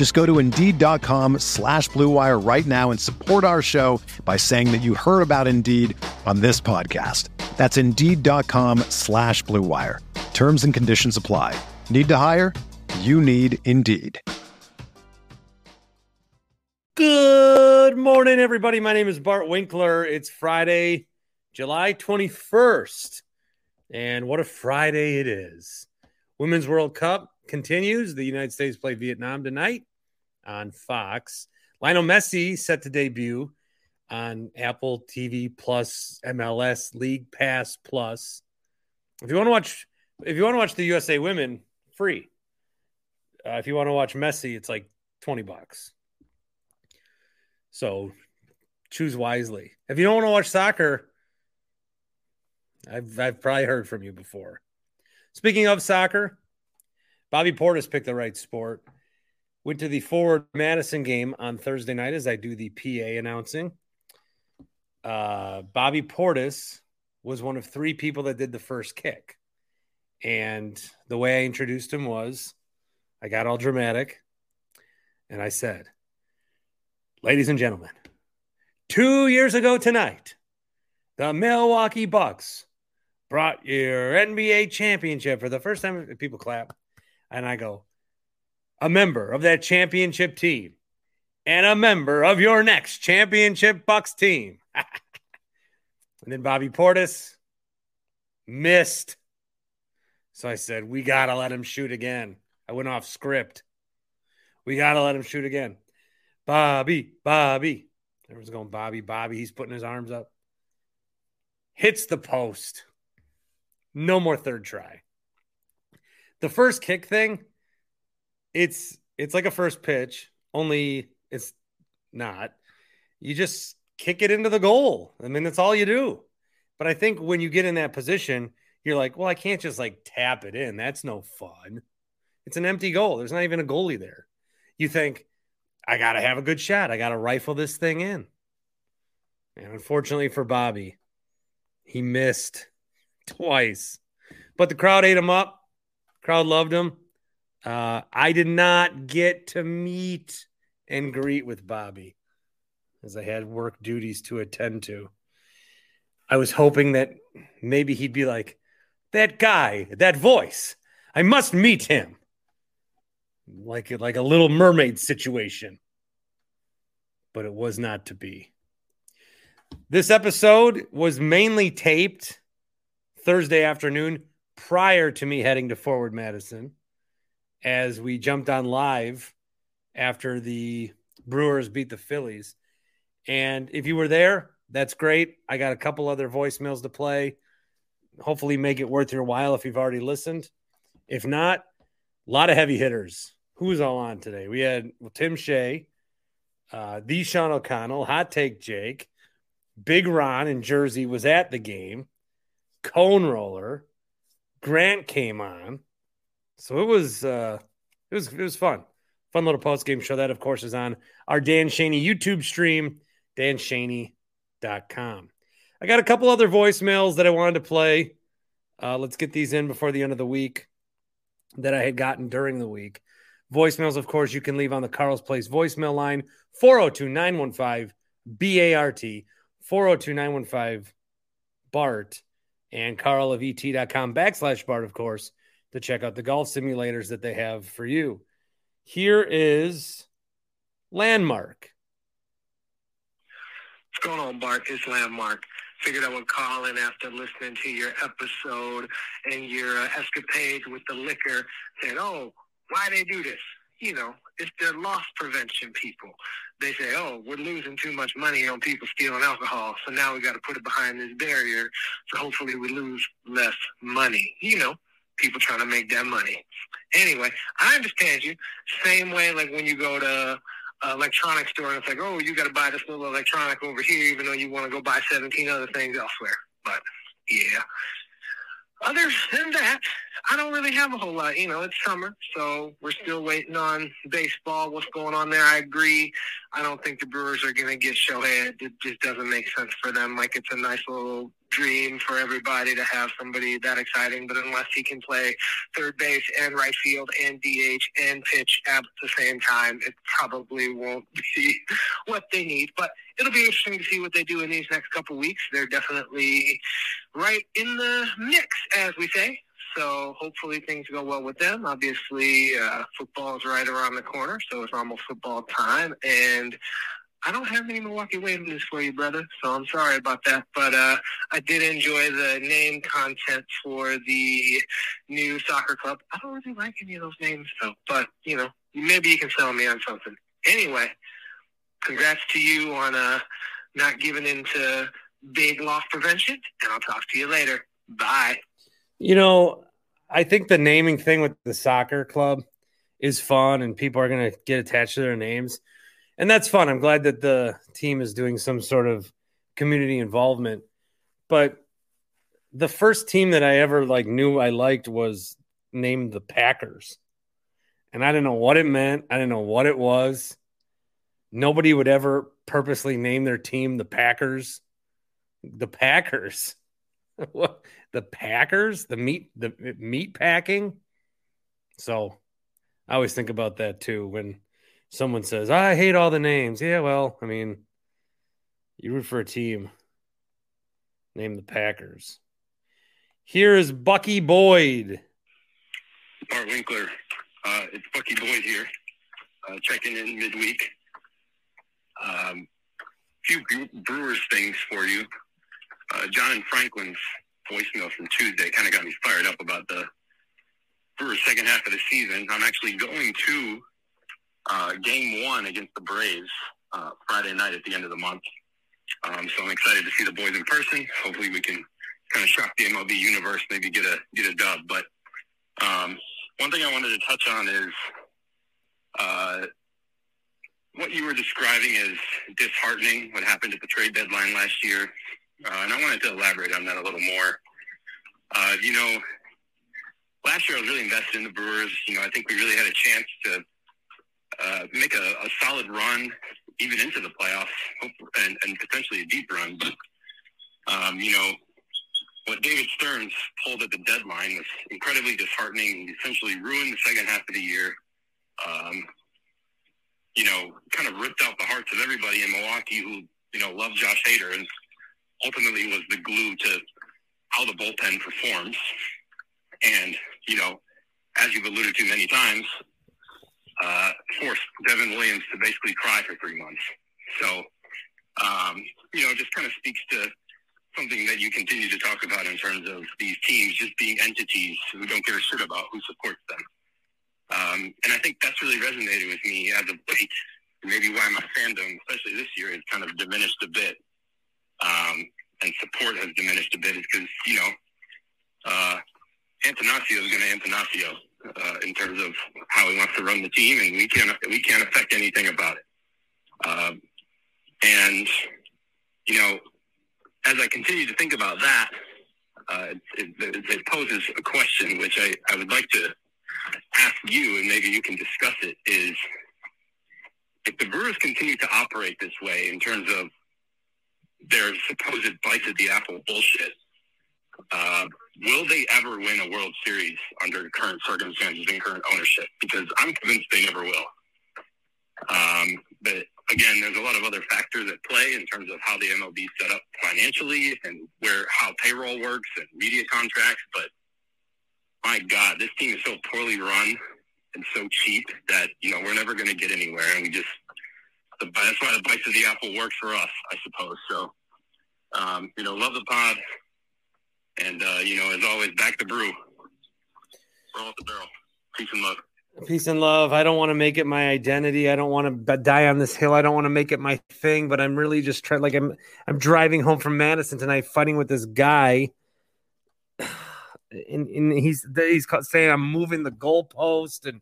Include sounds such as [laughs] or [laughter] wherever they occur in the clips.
Just go to Indeed.com slash BlueWire right now and support our show by saying that you heard about Indeed on this podcast. That's Indeed.com slash BlueWire. Terms and conditions apply. Need to hire? You need Indeed. Good morning, everybody. My name is Bart Winkler. It's Friday, July 21st. And what a Friday it is. Women's World Cup continues. The United States play Vietnam tonight on Fox. Lionel Messi set to debut on Apple TV Plus, MLS League Pass Plus. If you want to watch, if you want to watch the USA Women, free. Uh, if you want to watch Messi, it's like twenty bucks. So choose wisely. If you don't want to watch soccer, I've I've probably heard from you before. Speaking of soccer, Bobby Portis picked the right sport. Went to the Forward Madison game on Thursday night as I do the PA announcing. Uh, Bobby Portis was one of three people that did the first kick. And the way I introduced him was I got all dramatic and I said, Ladies and gentlemen, two years ago tonight, the Milwaukee Bucks brought your NBA championship for the first time. People clap. And I go, a member of that championship team and a member of your next championship Bucks team. [laughs] and then Bobby Portis missed. So I said, we got to let him shoot again. I went off script. We got to let him shoot again. Bobby, Bobby. Everyone's going, Bobby, Bobby. He's putting his arms up. Hits the post. No more third try. The first kick thing, it's it's like a first pitch, only it's not. You just kick it into the goal. I mean, that's all you do. But I think when you get in that position, you're like, well, I can't just like tap it in. That's no fun. It's an empty goal. There's not even a goalie there. You think, I got to have a good shot. I got to rifle this thing in. And unfortunately for Bobby, he missed [laughs] twice. But the crowd ate him up. Crowd loved him. Uh, I did not get to meet and greet with Bobby as I had work duties to attend to. I was hoping that maybe he'd be like, that guy, that voice, I must meet him. Like, like a little mermaid situation. But it was not to be. This episode was mainly taped Thursday afternoon prior to me heading to Forward Madison as we jumped on live after the Brewers beat the Phillies. And if you were there, that's great. I got a couple other voicemails to play. Hopefully, make it worth your while if you've already listened. If not, a lot of heavy hitters. Who was all on today? We had well, Tim Shea, uh, the Sean O'Connell, Hot Take Jake, Big Ron in Jersey was at the game, Cone Roller, Grant came on. So it was uh it was it was fun. Fun little post game show. That, of course, is on our Dan Shaney YouTube stream, danshaney.com. I got a couple other voicemails that I wanted to play. Uh, let's get these in before the end of the week that I had gotten during the week. Voicemails, of course, you can leave on the Carl's Place voicemail line 402 915 BART, 402 915 BART, and Carl of ET.com backslash BART, of course, to check out the golf simulators that they have for you. Here is Landmark. What's going on, Bart? It's Landmark. figured I would call in after listening to your episode and your uh, escapades with the liquor. Said, "Oh, why they do this?" You know, it's their loss prevention people. They say, "Oh, we're losing too much money on people stealing alcohol, so now we got to put it behind this barrier, so hopefully we lose less money." You know, people trying to make that money. Anyway, I understand you. Same way, like when you go to uh, electronic store and it's like, oh, you got to buy this little electronic over here, even though you want to go buy 17 other things elsewhere. But yeah. Other than that, I don't really have a whole lot. You know, it's summer, so we're still waiting on baseball. What's going on there? I agree. I don't think the Brewers are going to get Shohei. It just doesn't make sense for them. Like it's a nice little dream for everybody to have somebody that exciting, but unless he can play third base and right field and DH and pitch at the same time, it probably won't [laughs] be what they need. But it'll be interesting to see what they do in these next couple weeks. They're definitely right in the mix, as we say. So hopefully things go well with them. Obviously, uh, football is right around the corner, so it's almost football time. And I don't have any Milwaukee Wave news for you, brother. So I'm sorry about that. But uh, I did enjoy the name content for the new soccer club. I don't really like any of those names, though. But, you know, maybe you can sell me on something. Anyway, congrats to you on uh, not giving into big loss prevention. And I'll talk to you later. Bye. You know, I think the naming thing with the soccer club is fun and people are going to get attached to their names and that's fun. I'm glad that the team is doing some sort of community involvement. But the first team that I ever like knew I liked was named the Packers. And I didn't know what it meant. I didn't know what it was. Nobody would ever purposely name their team the Packers. The Packers. [laughs] The Packers? The meat the meat packing? So I always think about that too when someone says, I hate all the names. Yeah, well, I mean, you root for a team. Name the Packers. Here is Bucky Boyd. Bart Winkler. Uh, it's Bucky Boyd here, uh, checking in midweek. Um, few Brewers things for you. Uh, John Franklin's voicemail from Tuesday kind of got me fired up about the Brewers' second half of the season. I'm actually going to uh, game one against the Braves uh, Friday night at the end of the month. Um, so I'm excited to see the boys in person. Hopefully, we can kind of shock the MLB universe, maybe get a get a dub. But um, one thing I wanted to touch on is uh, what you were describing as disheartening. What happened at the trade deadline last year, uh, and I wanted to elaborate on that a little more. Uh, you know, last year I was really invested in the Brewers. You know, I think we really had a chance to uh, make a, a, solid run, even into the playoffs, and, and potentially a deep run. But um, you know, what David Stearns pulled at the deadline was incredibly disheartening. He essentially ruined the second half of the year. Um, you know, kind of ripped out the hearts of everybody in Milwaukee who you know loved Josh Hader, and ultimately was the glue to how the bullpen performs. And you know, as you've alluded to many times, uh, forced Devin Williams to basically cry for three months. So, um, you know, just kind of speaks to something that you continue to talk about in terms of these teams just being entities who don't give a shit about who supports them. Um, and I think that's really resonated with me as of late. Maybe why my fandom, especially this year, has kind of diminished a bit. Um, and support has diminished a bit is because, you know, uh, Attanasio is going to Attanasio uh, in terms of how he wants to run the team, and we can't we can't affect anything about it. Um, and you know, as I continue to think about that, uh, it, it, it, poses a question which I, I would like to ask you, and maybe you can discuss it. Is if the Brewers continue to operate this way in terms of their supposed bites at the apple bullshit, uh, will they ever win a World Series under current circumstances and current ownership? Because I'm convinced they never will. Um, but again, there's a lot of other factors at play in terms of how the MLB set up financially and where how payroll works and media contracts. But my God, this team is so poorly run and so cheap that you know we're never going to get anywhere. And we just that's why the bites of the apple works for us, I suppose. So Um, you know, love the pod. And, uh, you know, as always, back to brew. Roll the barrel. Peace and love. Peace and love. I don't want to make it my identity. I don't want to die on this hill. I don't want to make it my thing, but I'm really just trying like I'm I'm driving home from Madison tonight fighting with this guy. [sighs] And, and he's he's saying I'm moving the goalpost and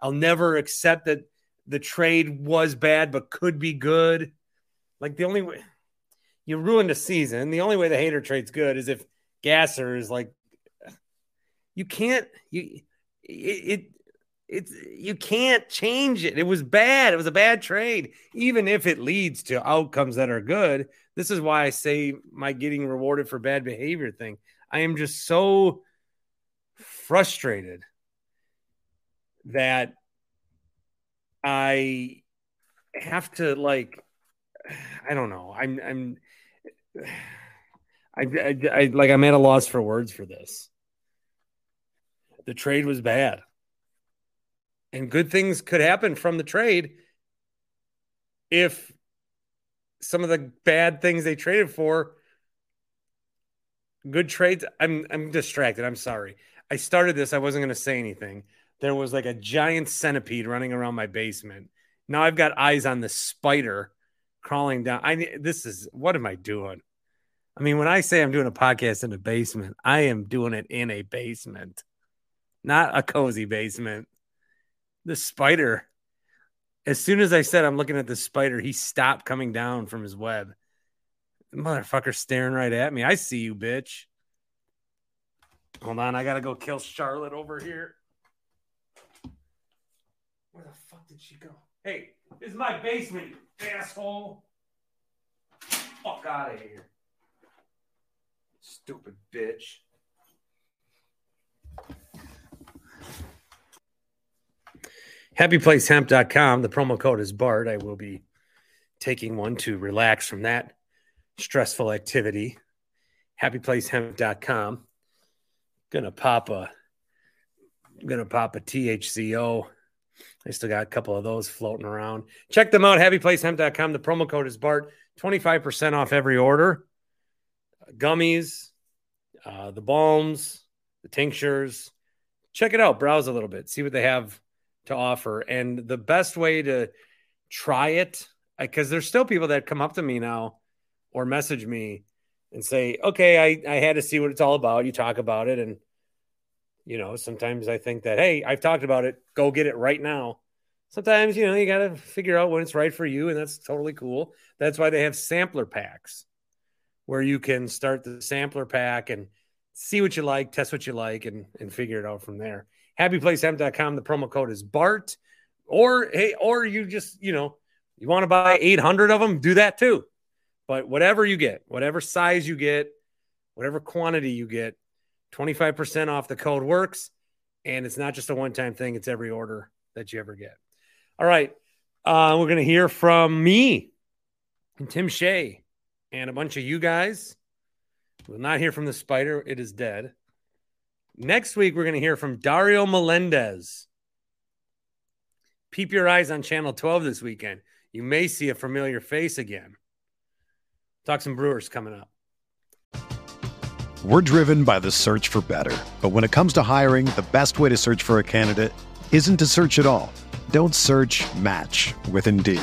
I'll never accept that the trade was bad but could be good. Like the only way you ruined a season. The only way the Hader trade's good is if Gasser is like you can't you it, it it's you can't change it. It was bad. It was a bad trade, even if it leads to outcomes that are good. This is why I say my getting rewarded for bad behavior thing. I am just so frustrated that I have to like [sighs] I don't know. I'm I'm [sighs] I, I, I like I'm at a loss for words for this. The trade was bad. And good things could happen from the trade if some of the bad things they traded for good trades i'm i'm distracted. I'm sorry. I started this. I wasn't going to say anything. There was like a giant centipede running around my basement. Now i've got eyes on the spider crawling down. I this is what am i doing i mean when i say i'm doing a podcast in a basement i am doing it in a basement not a cozy basement the spider. As soon as I said I'm looking at the spider, he stopped coming down from his web. Motherfucker staring right at me. I see you, bitch. Hold on, I gotta go kill Charlotte over here. Where the fuck did she go? Hey, this is my basement, asshole. Fuck out of here. Stupid bitch. happyplacehemp.com. The promo code is BART. I will be taking one to relax from that stressful activity. Happyplacehemp.com. Gonna pop a gonna pop a THCO. I still got a couple of those floating around. Check them out, happyplacehemp.com. The promo code is BART. 25% off every order. Gummies, uh, the balms, the tinctures. Check it out. Browse a little bit. See what they have to offer. And the best way to try it, because there's still people that come up to me now or message me and say, okay, I, I had to see what it's all about. You talk about it. And, you know, sometimes I think that, hey, I've talked about it. Go get it right now. Sometimes, you know, you got to figure out when it's right for you. And that's totally cool. That's why they have sampler packs where you can start the sampler pack and see what you like, test what you like, and, and figure it out from there happyplacehemp.com. The promo code is BART. Or hey, or you just, you know, you want to buy 800 of them, do that too. But whatever you get, whatever size you get, whatever quantity you get, 25% off the code works. And it's not just a one time thing, it's every order that you ever get. All right. Uh, we're going to hear from me and Tim Shea and a bunch of you guys. We'll not hear from the spider. It is dead. Next week, we're going to hear from Dario Melendez. Peep your eyes on Channel 12 this weekend. You may see a familiar face again. Talk some Brewers coming up. We're driven by the search for better. But when it comes to hiring, the best way to search for a candidate isn't to search at all. Don't search match with Indeed.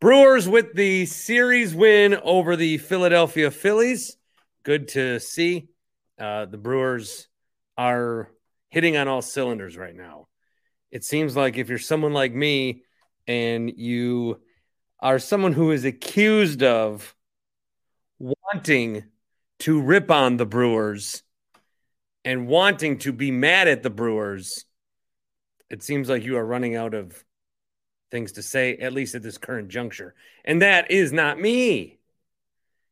Brewers with the series win over the Philadelphia Phillies. Good to see. Uh, the Brewers are hitting on all cylinders right now. It seems like if you're someone like me and you are someone who is accused of wanting to rip on the Brewers and wanting to be mad at the Brewers, it seems like you are running out of things to say, at least at this current juncture. And that is not me.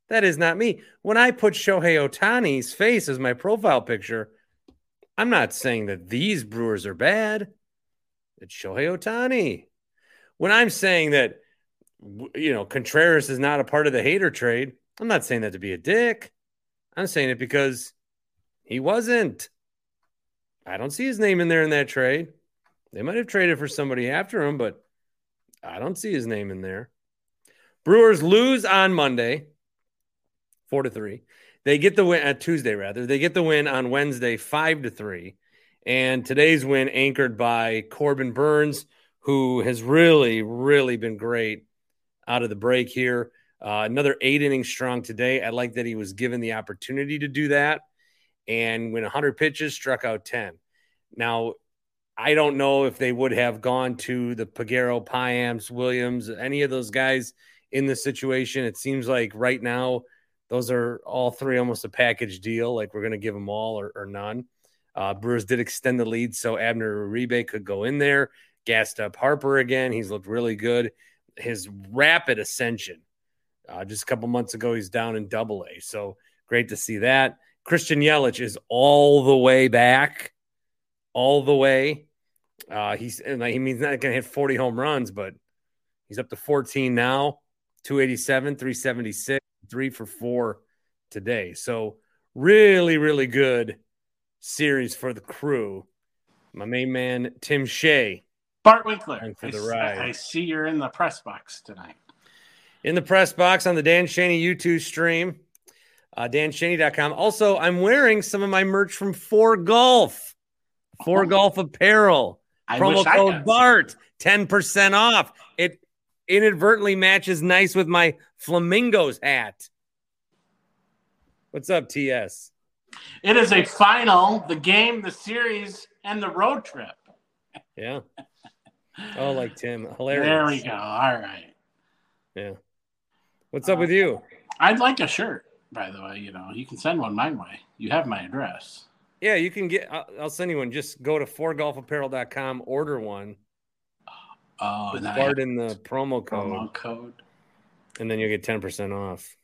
That is not me. When I put Shohei Ohtani's face as my profile picture, I'm not saying that these Brewers are bad. It's Shohei Ohtani. When I'm saying that, you know, Contreras is not a part of the Hader trade, I'm not saying that to be a dick. I'm saying it because he wasn't. I don't see his name in there in that trade. They might have traded for somebody after him, but I don't see his name in there. Brewers lose on Monday, four to three. They get the win at uh, Tuesday, rather. They get the win on Wednesday, five to three. And today's win anchored by Corbin Burnes, who has really, really been great out of the break here. Uh, another eight innings strong today. I like that he was given the opportunity to do that. And when 100 pitches, struck out 10. Now, I don't know if they would have gone to the Peguero, Payamps, Williams, any of those guys in the situation. It seems like right now, those are all three almost a package deal. Like we're going to give them all or, or none. Uh, Brewers did extend the lead, so Abner Uribe could go in there. Gassed up Harper again. He's looked really good. His rapid ascension. Uh, just a couple months ago, he's down in double A. So great to see that. Christian Yelich is all the way back, all the way. Uh, he's and he means not going to hit 40 home runs, but he's up to 14 now, 287, 376, three for four today. So really, really good series for the crew. My main man Tim Shea, Bart Winkler, for the ride. I see you're in the press box tonight. In the press box on the Dan Shaney YouTube stream, uh, danshaney.com. Also, I'm wearing some of my merch from Four Golf, Four oh. Golf Apparel. I Promo code BART, 10% off. It inadvertently matches nice with my Flamingos hat. What's up, TS? It is a final, the game, the series, and the road trip. Yeah. Oh, like Tim. Hilarious. There we go. All right. Yeah. What's up uh, with you? I'd like a shirt, by the way. You know, you can send one my way. You have my address. Yeah, you can get. I'll, I'll send you one. Just go to fourgolfapparel.com, order one. Oh, and Bart in the promo code. Promo code. And then you'll get ten percent off.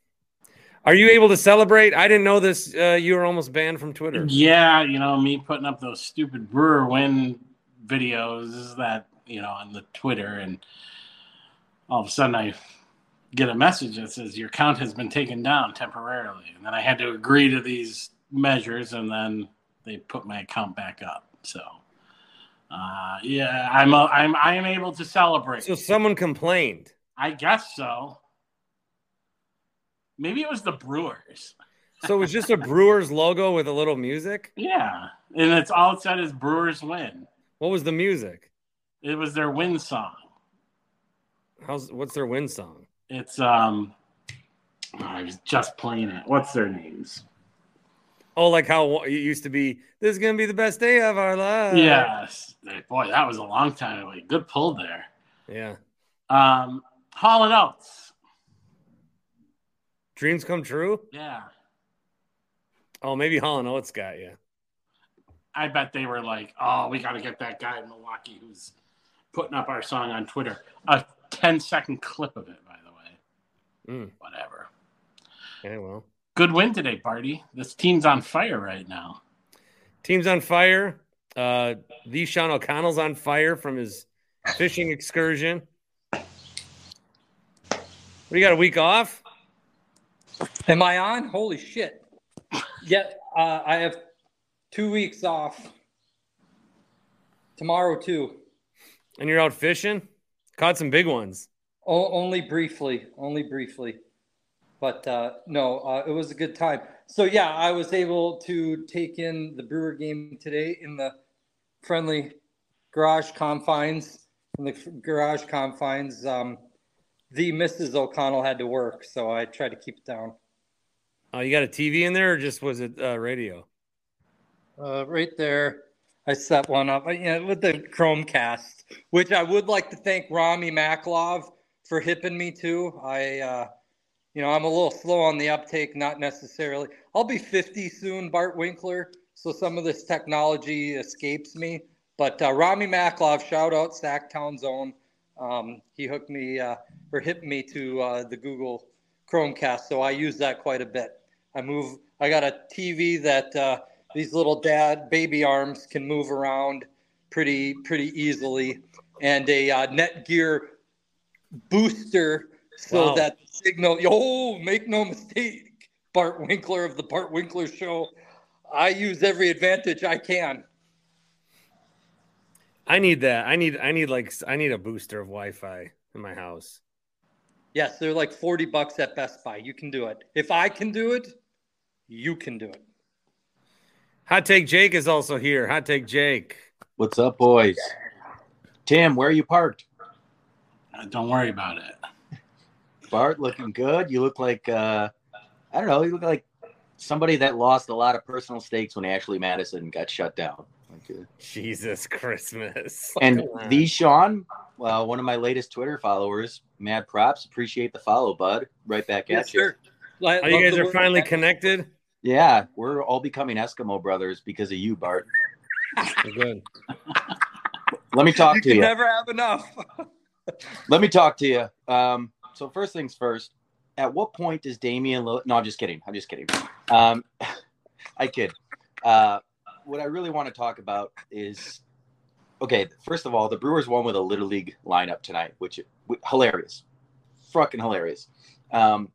Are you able to celebrate? I didn't know this. Uh, you were almost banned from Twitter. Yeah, you know me putting up those stupid Brewer win videos that you know on the Twitter, and all of a sudden I get a message that says your account has been taken down temporarily, and then I had to agree to these measures, and then they put my account back up. So, uh, yeah, I'm a, I'm I am able to celebrate. So someone complained. I guess so. Maybe it was the Brewers. so it was just a Brewers logo with a little music. Yeah, and it's all it said is Brewers win. What was the music? It was their win song. How's what's their win song? It's um. Oh, I was just playing it. What's their names? Oh, like how it used to be. This is gonna be the best day of our lives. Yes, boy, that was a long time away. Good pull there. Yeah. Um, Hall and Oates. Dreams come true. Yeah. Oh, maybe Hall and Oates got you. I bet they were like, "Oh, we got to get that guy in Milwaukee who's putting up our song on Twitter." A 10 second clip of it, by the way. Mm. Whatever. Okay, well. Good win today, party. This team's on fire right now. Team's on fire. Uh, the Sean O'Connell's on fire from his fishing excursion. We got a week off? Am I on? Holy shit. Yeah, uh, I have two weeks off. Tomorrow, too. And you're out fishing? Caught some big ones. O- only briefly. Only briefly. But uh, no, uh, it was a good time. So, yeah, I was able to take in the Brewer game today in the friendly garage confines. In the garage confines, um, the Mrs. O'Connell had to work, so I tried to keep it down. Oh, you got a TV in there, or just was it uh, radio? Uh, right there, I set one up. Yeah, with the Chromecast, which I would like to thank Rami Maklov for hipping me to. I, uh, you know, I'm a little slow on the uptake, not necessarily. I'll be 50 soon, Bart Winkler, so some of this technology escapes me. But uh, Rami Maklov, shout out Sacktown Zone. Um, he hooked me uh, or hit me to uh, the Google Chromecast, so I use that quite a bit. I move. I got a TV that uh, these little dad baby arms can move around pretty pretty easily, and a uh, Netgear booster so Wow. that signal. Oh, make no mistake, Bart Winkler of the Bart Winkler Show. I use every advantage I can. I need that. I need. I need like. I need a booster of Wi-Fi in my house. Yes, they're like 40 bucks at Best Buy. You can do it. If I can do it, you can do it. Hot take Jake is also here. Hot take Jake. What's up, boys? Tim, where are you parked? Uh, Don't worry about it. Bart, looking good. You look like uh I don't know, you look like somebody that lost a lot of personal stakes when Ashley Madison got shut down. Like, uh, Jesus Christmas. and Come on. the Sean, well, one of my latest Twitter followers, mad props. Appreciate the follow, bud. Right back at you. I Oh, you guys are finally that- connected. Yeah, we're all becoming Eskimo brothers because of you, Bart. Good. Let me talk You to can you. never have enough. Let me talk to you. Um, so first things first. At what point does Damian? Lillard, no, I'm just kidding. I'm just kidding. Um, [laughs] I kid. Uh, what I really want to talk about is, okay. First of all, the Brewers won with a little league lineup tonight, which hilarious, fucking hilarious. Um,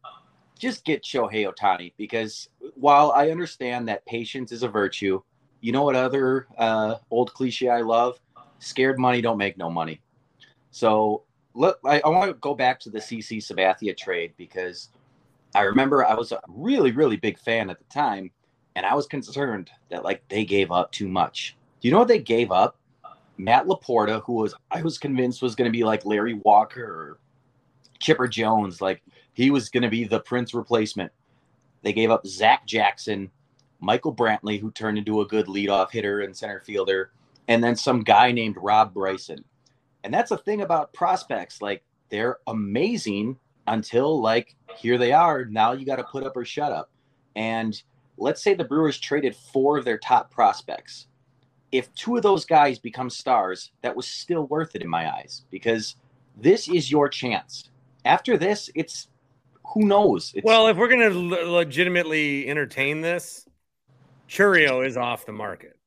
just get Shohei Ohtani because while I understand that patience is a virtue, you know what other uh, old cliche I love? Scared money don't make no money. So look, I, I want to go back to the CC Sabathia trade because I remember I was a really, really big fan at the time, and I was concerned that like they gave up too much. Do you know what they gave up? Matt LaPorta, who was I was convinced was going to be like Larry Walker or Chipper Jones, like he was going to be the Prince replacement. They gave up Zach Jackson, Michael Brantley, who turned into a good leadoff hitter and center fielder, and then some guy named Rob Bryson. And that's a thing about prospects. Like they're amazing until like here they are. Now you got to put up or shut up. And let's say the Brewers traded four of their top prospects. If two of those guys become stars, that was still worth it in my eyes because this is your chance. After this, it's who knows. It's, Well, if we're gonna le- legitimately entertain this, Chourio is off the market.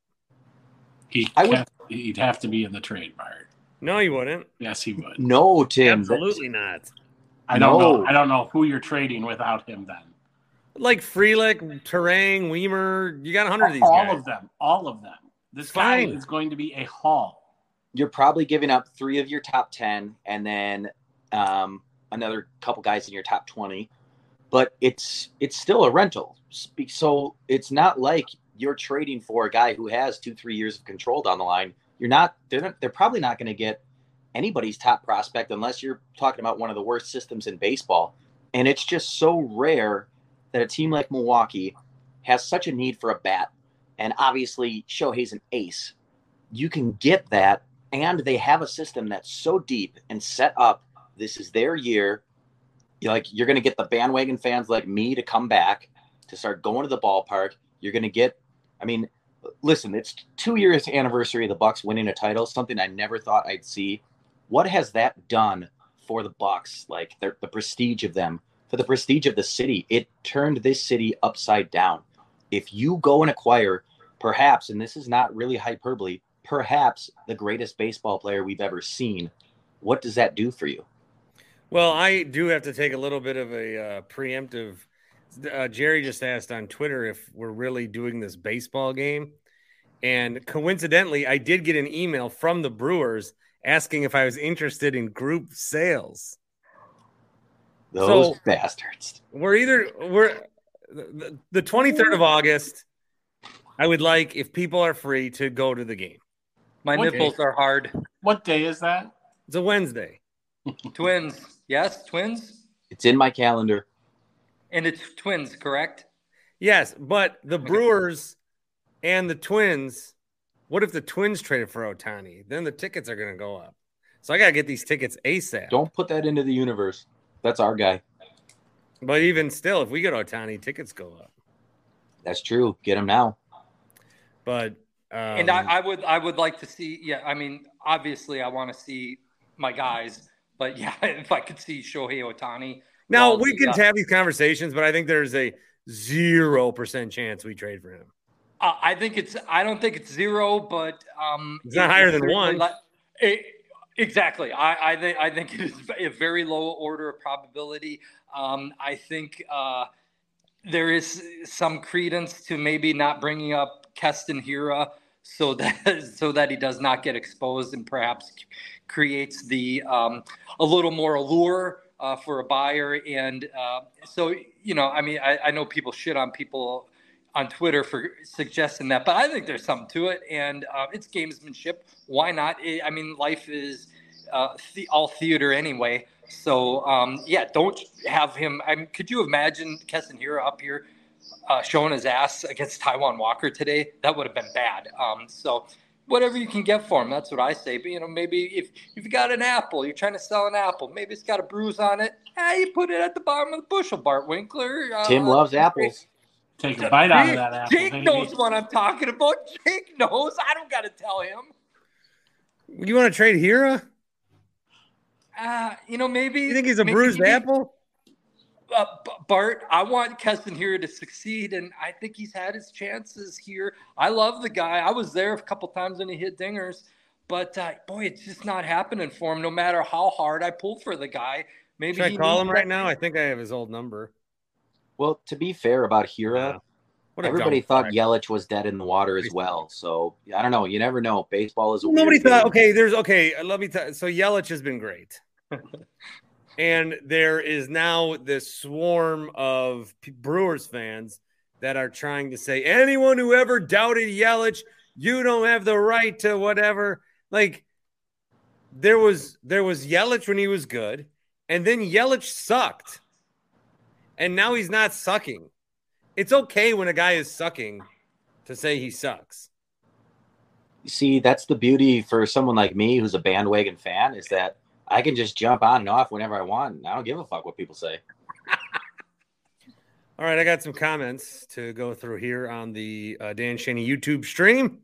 He I would- kept- he'd have to be in the trade, Bart. No, you wouldn't. Yes, he would. no, Tim. Absolutely not. I don't No. know. I don't know who you're trading without him. Then Like Frelick, Turang, Wiemer, you got a hundred of these all guys. of them, all of them. This guy Fine. is going to be a haul. you're probably giving up three of your top 10 and then um, another couple guys in your top 20 but it's it's still a rental so it's not like you're trading for a guy who has two three years of control down the line you're not they're not, they're probably not going to get anybody's top prospect unless you're talking about one of the worst systems in baseball. And it's just so rare that a team like milwaukee has such a need for a bat. And obviously shohei's an ace. You can get that and they have a system that's so deep and set up this is their year. You're like you're going to get the bandwagon fans like me to come back to start going to the ballpark. You're going to get i mean listen it's two years anniversary of the bucks winning a title something i never thought i'd see. What has that done for the bucks like the, the prestige of them? For the prestige of the city it turned this city upside down. If you go and acquire perhaps and this is not really hyperbole perhaps the greatest baseball player we've ever seen what does that do for you? Well, I do have to take a little bit of a uh, preemptive. Uh, Jerry just asked on Twitter if we're really doing this baseball game. And coincidentally, I did get an email from the Brewers asking if I was interested in group sales. Those So- bastards. We're either we're the, the 23rd of August. I would like if people are free to go to the game. My What- nipples are hard. What day is that? It's a Wednesday. [laughs] Twins. Yes, twins. It's in my calendar. And it's twins, correct? Yes, but the Brewers and the Twins. What if the Twins traded for Ohtani? Then the tickets are going to go up. So I got to get these tickets ASAP. Don't put that into the universe. That's our guy. But even still, if we get Ohtani, tickets go up. That's true. Get him now. But um, and I, I would I would like to see yeah, I mean, obviously I want to see my guys, but yeah, [laughs] if I could see Shohei Ohtani. Now we can have these conversations, but I think there's a zero percent chance we trade for him. Uh, I think it's. I don't think it's zero, but um, It's not higher than one. it- exactly. I, I think. I think [laughs] it is a very low order of probability. Um, I think uh, there is some credence to maybe not bringing up Keston Hiura so [laughs] that so that he does not get exposed and perhaps creates the um, a little more allure uh, for a buyer. And uh, so you know, I mean, I, I know people shit on people on Twitter for suggesting that, but I think there's something to it, and uh, it's gamesmanship. Why not? I I mean, life is uh, the, all theater anyway. So um, yeah, don't have him. I mean, could you imagine Keston Hiura up here uh, showing his ass against Taijuan Walker today? That would have been bad. Um, so whatever you can get for him, that's what I say. But you know, maybe if you've got an apple, you're trying to sell an apple, maybe it's got a bruise on it. Hey, you put it at the bottom of the bushel, Bart Winkler. Uh, Tim loves apples. Take a bite out of that apple. Jake baby. knows what I'm talking about. [laughs] Jake knows. I don't got to tell him. You want to trade Hiura? Uh, you know, maybe You think he's a maybe bruised he- apple? Uh, B- Bart, I want Keston Hiura to succeed, and I think he's had his chances here. I love the guy. I was there a couple times when he hit dingers, but uh, boy, it's just not happening for him. No matter how hard I pull for the guy, maybe Should I call him right now? I think I have his old number. Well, to be fair about Hiura, What everybody thought fuck. Yelich was dead in the water as well. So I don't know. You never know. Baseball is a Nobody weird thought. game. Okay, there's okay. Let me tell. So Yelich has been great, [laughs] and there is now this swarm of Brewers fans that are trying to say anyone who ever doubted Yelich, you don't have the right to whatever. Like there was there was Yelich when he was good, and then Yelich sucked, and now he's not sucking. It's okay when a guy is sucking to say he sucks. See, that's the beauty for someone like me who's a bandwagon fan is that I can just jump on and off whenever I want. I don't give a fuck what people say. [laughs] All right, I got some comments to go through here on the uh, Dan Shaney YouTube stream.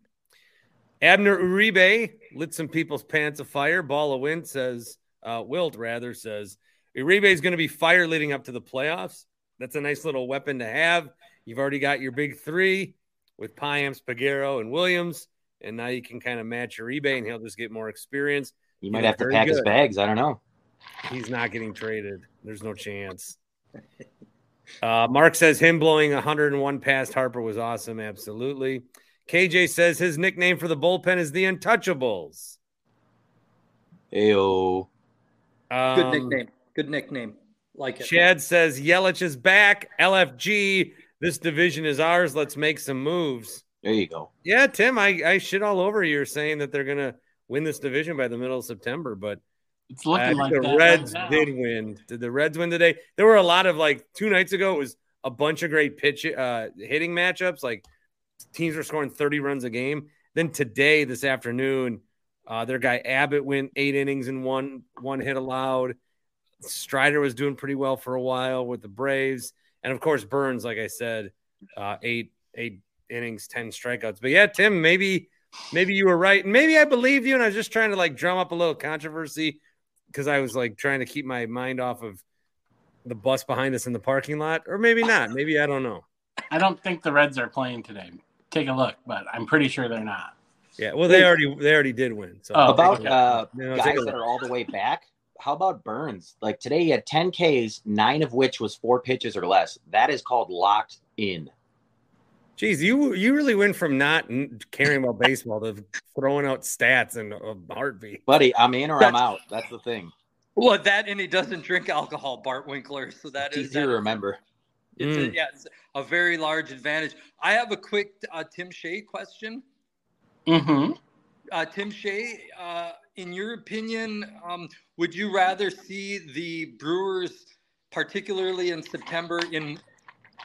Abner Uribe lit some people's pants afire. Ball of Wind says, uh, Wilt rather says, Uribe is going to be fire leading up to the playoffs. That's a nice little weapon to have. You've already got your big three with Payamps, Peguero, and Williams, and now you can kind of match Uribe, and he'll just get more experience. You might have to very pack his bags. I don't know. He's not getting traded. There's no chance. Uh, Mark says him blowing 101 past Harper was awesome. Absolutely. KJ says his nickname for the bullpen is the Untouchables. Ayo. Good Um, nickname. Good nickname. Like it. Chad says Yelich is back. LFG. This division is ours. Let's make some moves. There you go. Yeah, Tim, I, I shit all over you saying that they're gonna win this division by the middle of September, but It's looking Uh, like the Reds right did win. Did the Reds win today? There were a lot of like two nights ago. It was a bunch of great pitch uh, hitting matchups. Like teams were scoring thirty runs a game. Then today, this afternoon, uh, their guy Abbott went eight innings and one one hit allowed. Strider was doing pretty well for a while with the Braves, and of course Burnes, like I said, uh, eight eight innings, ten strikeouts. But yeah, Tim, maybe maybe you were right, and maybe I believe you. And I was just trying to like drum up a little controversy because I was like trying to keep my mind off of the bus behind us in the parking lot, or maybe not. Maybe I don't know. I don't think the Reds are playing today. Take a look, but I'm pretty sure they're not. Yeah, well, they already they already did win. So Oh, About uh, You know, take guys that are all the way back, how about Burnes? Like today, he had 10 Ks, nine of which was four pitches or less. That is called locked in. Jeez, you you really went from not caring about baseball to throwing out stats and a heartbeat. Buddy, I'm in or I'm out. That's the thing. Well, that and he doesn't drink alcohol, Bart Winkler. So that It's is easier to remember. It's Mm. a, yeah, it's a very large advantage. I have a quick uh, Tim Shea question. Mm-hmm. Uh, Tim Shea, uh, in your opinion, um, would you rather see the Brewers, particularly in September, in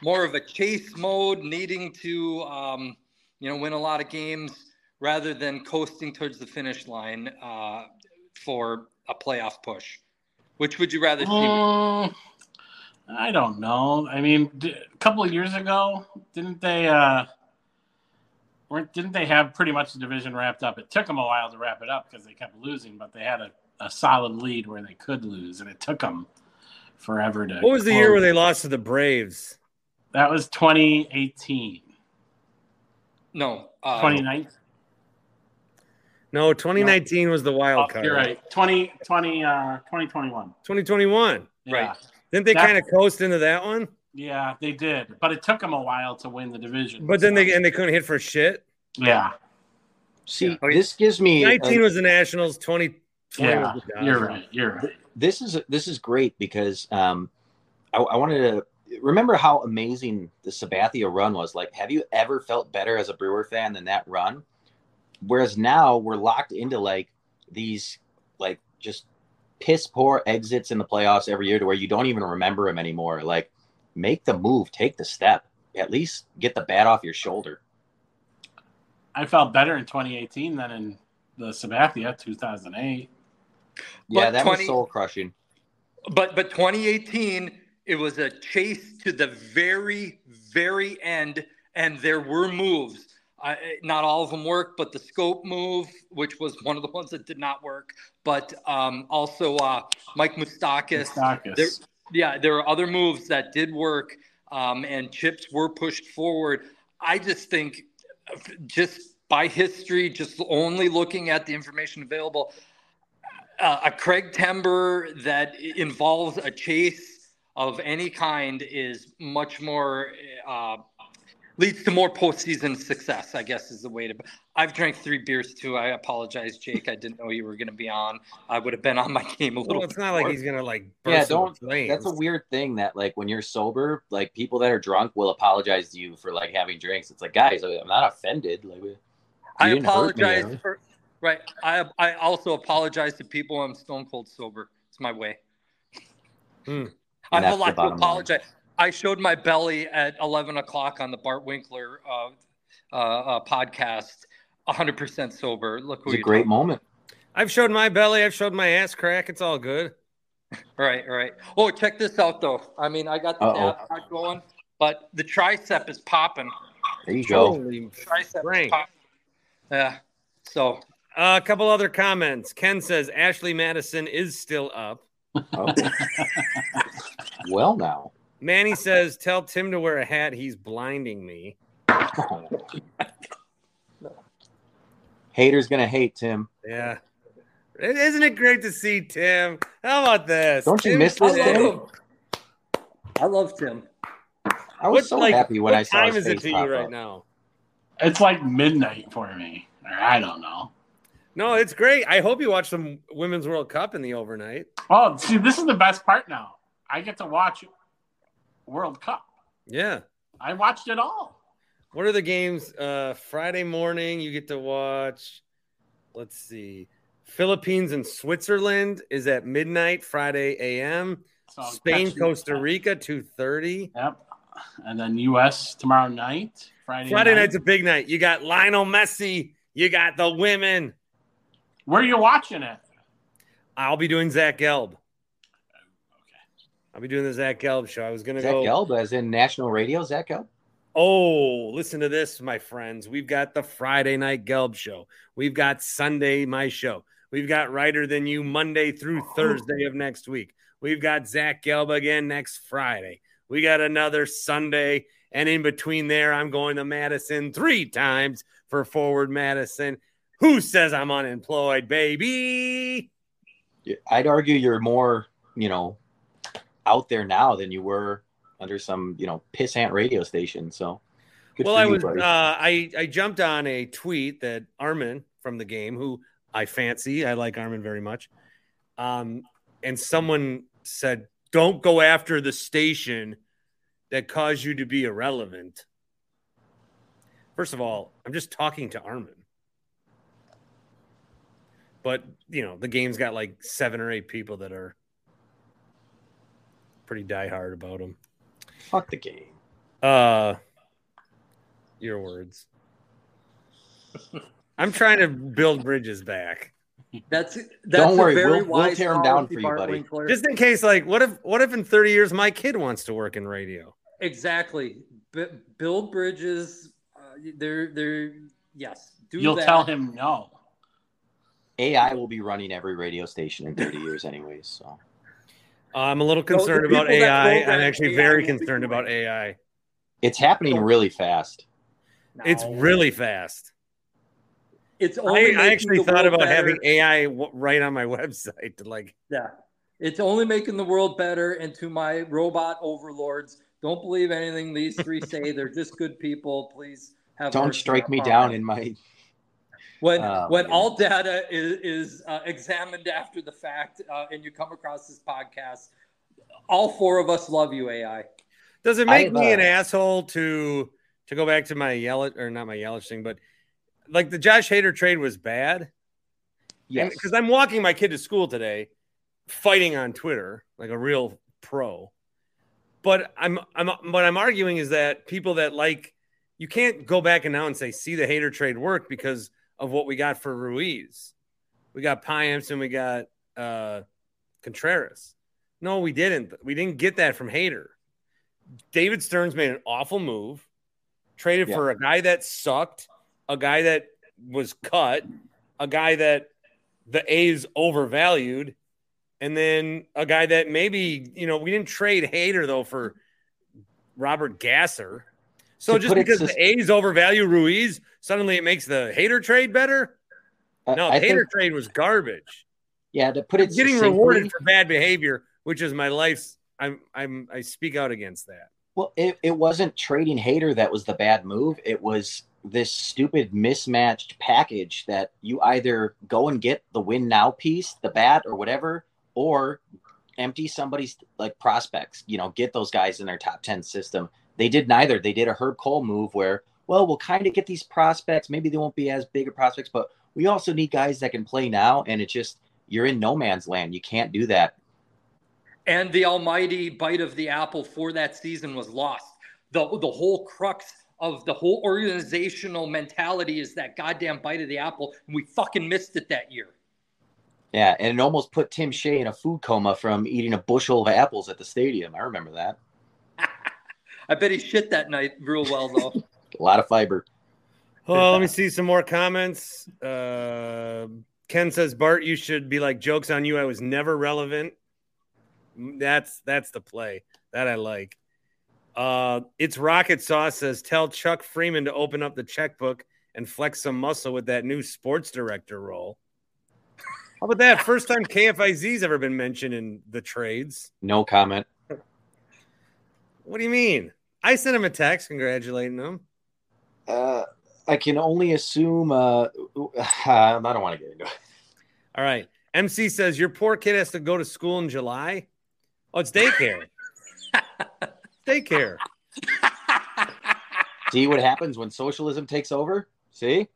more of a chase mode, needing to, um, you know, win a lot of games, rather than coasting towards the finish line uh, for a playoff push? Which would you rather see? Mm, I don't know. I mean, d- a couple of years ago, didn't they? uh weren't Didn't they have pretty much the division wrapped up? It took them a while to wrap it up because they kept losing, but they had a, a solid lead where they could lose, and it took them forever to. What was the year where they lost to the Braves? That was 2018. No, uh, 2019. No, 2019 was the wild Oh, card. you're right. 2020, uh, 2021. 2021. Yeah. Right. Didn't they kind of coast into that one? Yeah, they did, but it took them a while to win the division. But then they and they couldn't hit for shit. yeah, See, Oh, yeah. this gives me 19 uh, was the Nationals. 20 yeah, was the Dodgers. you're right. You're right. this is this is great because um, I, I wanted to remember how amazing the Sabathia run was. Like, have you ever felt better as a Brewer fan than that run? Whereas now we're locked into like these like just piss poor exits in the playoffs every year to where you don't even remember them anymore. Like, make the move, take the step, at least get the bat off your shoulder. I felt better in 2018 than in the Sabathia 2008. Yeah, But that 20 was soul crushing. But but 2018, it was a chase to the very very end, and there were moves. I, not all of them worked, but the Schoop move, which was one of the ones that did not work, but um, also uh, Mike Moustakas. Moustakas. There, yeah, there are other moves that did work, um, and chips were pushed forward. I just think, just by history, just only looking at the information available, uh, a Craig Timber that involves a chase of any kind is much more uh, leads to more postseason success. I guess is the way to. I've drank three beers too. I apologize, Jake. I didn't know you were going to be on. I would have been on my game a little. Well, it's bit not like he's gonna like Yeah, burst into don't- flames. That's a weird thing that like when you're sober, like people that are drunk will apologize to you for like having drinks. It's like, guys, I'm not offended. Like, I didn't hurt me, apologize for. Right. I I also apologize to people. I'm stone cold sober. It's my way. I And have a lot to bottom line. apologize. I showed my belly at 11 o'clock on the Bart Winkler uh, uh, uh, podcast. 100% sober. Look who It's a great talking- moment. I've showed my belly. I've showed my ass crack. It's all good. [laughs] Right, right. Oh, check this out though. I mean, I got the Uh-oh. going, but the tricep is popping. There you go. Holy Tricep popping. Yeah. So Uh, a couple other comments. Ken says Ashley Madison is still up. Oh. [laughs] well, now. Manny says, "Tell Tim to wear a hat. He's blinding me." Haters gonna hate Tim. Yeah, isn't it great to see Tim? How about this? Don't you Tim miss this, Tim. Tim? love him. I love Tim. I was What, so like, happy when what I saw What time his is it face to pop you right up. now? It's like midnight for me. I don't know. No, it's great. I hope you watch some Women's World Cup in the overnight. Oh, see, this is the best part now. I get to watch World Cup. Yeah. I watched it all. What are the games? Uh, Friday morning, you get to watch. Let's see. Philippines and Switzerland is at midnight, Friday a.m. So Spain, Costa Rica, two thirty. Yep. And then U.S. tomorrow night. Friday. Friday night. night's a big night. You got Lionel Messi. You got the women. Where are you watching it? I'll be doing Zach Gelb. I'll be doing the Zach Gelb show. I was gonna Zach go. Gelb, as in national radio, Zach Gelb. Oh, listen to this, my friends. We've got the Friday night Gelb show. We've got Sunday, my show. We've got Writer Than You Monday through Thursday of next week. We've got Zach Gelb again next Friday. We got another Sunday. And in between there, I'm going to Madison three times for Forward Madison. Who says I'm unemployed, baby? I'd argue you're more, you know, out there now than you were under some, you know, pissant radio station. So, well, I you, was uh, I I jumped on a tweet that Armin from the game, who I fancy, I like Armin very much, um, and someone said, "Don't go after the station that caused you to be irrelevant." First of all, I'm just talking to Armin. But, you know, the game's got like seven or eight people that are pretty diehard about him. Fuck the game. Uh, your words. [laughs] I'm trying to build bridges back, That's that's Don't a worry, very we'll- we'll wise tear 'em down for you, Bart buddy. Winkler. just in case. Like, what if, what if in 30 years my kid wants to work in radio? exactly B- build bridges. Uh, they're they're yes. Do You'll that. tell him no. AI will be running every radio station in 30 years, anyways. So, I'm a little the concerned about AI. I'm actually AI very concerned about. AI. it's happening really fast. It's really fast. It's I, only I making actually thought about better. having AI w- right on my [laughs] website to like. Yeah. It's only making the world better. And to my robot overlords, don't believe anything these three say. They're just good people. Please have Don't strike me down in my. When Oh, when man. all data is, is uh, examined after the fact uh, and you come across this podcast. All four of us love you, AI. Does it make have, me an uh, asshole to to go back to my Yelich or not my Yelich thing, but like the Josh Hader trade was bad? Yes. because I'm walking my kid to school today, fighting on Twitter like a real pro. But I'm I'm what I'm arguing is that people that like you can't go back and now and say see the Hader trade work because of what we got for Ruiz. We got Payamps and we got uh Contreras. No, we didn't. We didn't get that from Hader. David Stearns made an awful move, traded Yeah. for a guy that sucked, a guy that was cut, a guy that the A's overvalued, and then a guy that maybe, you know, we didn't trade Hader though for Robert Gasser. So just because the A's overvalue Ruiz, suddenly it makes the Hader trade better? I- No, I the Hader think, trade was garbage. yeah, to put it Getting rewarded for bad behavior, which is my life's I'm I'm I speak out against that. Well, it, it wasn't trading Hader that was the bad move. It was this stupid mismatched package that you either go and get the win now piece, the bat or whatever, or empty somebody's like prospects, you know, get those guys in their top 10 system. They did neither. They did a Herb Cole move where, well, we'll kind of get these prospects. Maybe they won't be as big of prospects, but we also need guys that can play now. And it just, you're in no man's land. You can't do that. And the almighty bite of the apple for that season was lost. The the whole crux of the whole organizational mentality is that goddamn bite of the apple, and we fucking missed it that year. Yeah, and it almost put Tim Shea in a food coma from eating a bushel of apples at the stadium. I remember that. I bet he shit that night real well though. [laughs] A lot of fiber. Well, let me see some more comments. Uh, Ken says, Bart, you should be like jokes on you. I was never relevant. That's that's the play that I like. Uh, it's Rocket Sauce says, tell Chuck Freeman to open up the checkbook and flex some muscle with that new sports director role. How about that? First time KFIZ's ever been mentioned in the trades. No comment. What do you mean? I sent him a text congratulating him. Uh, I can only assume. Uh, [laughs] I don't want to get into it. All right. MC says your poor kid has to go to school in July. Oh, it's daycare. [laughs] daycare. See what happens when socialism takes over? See?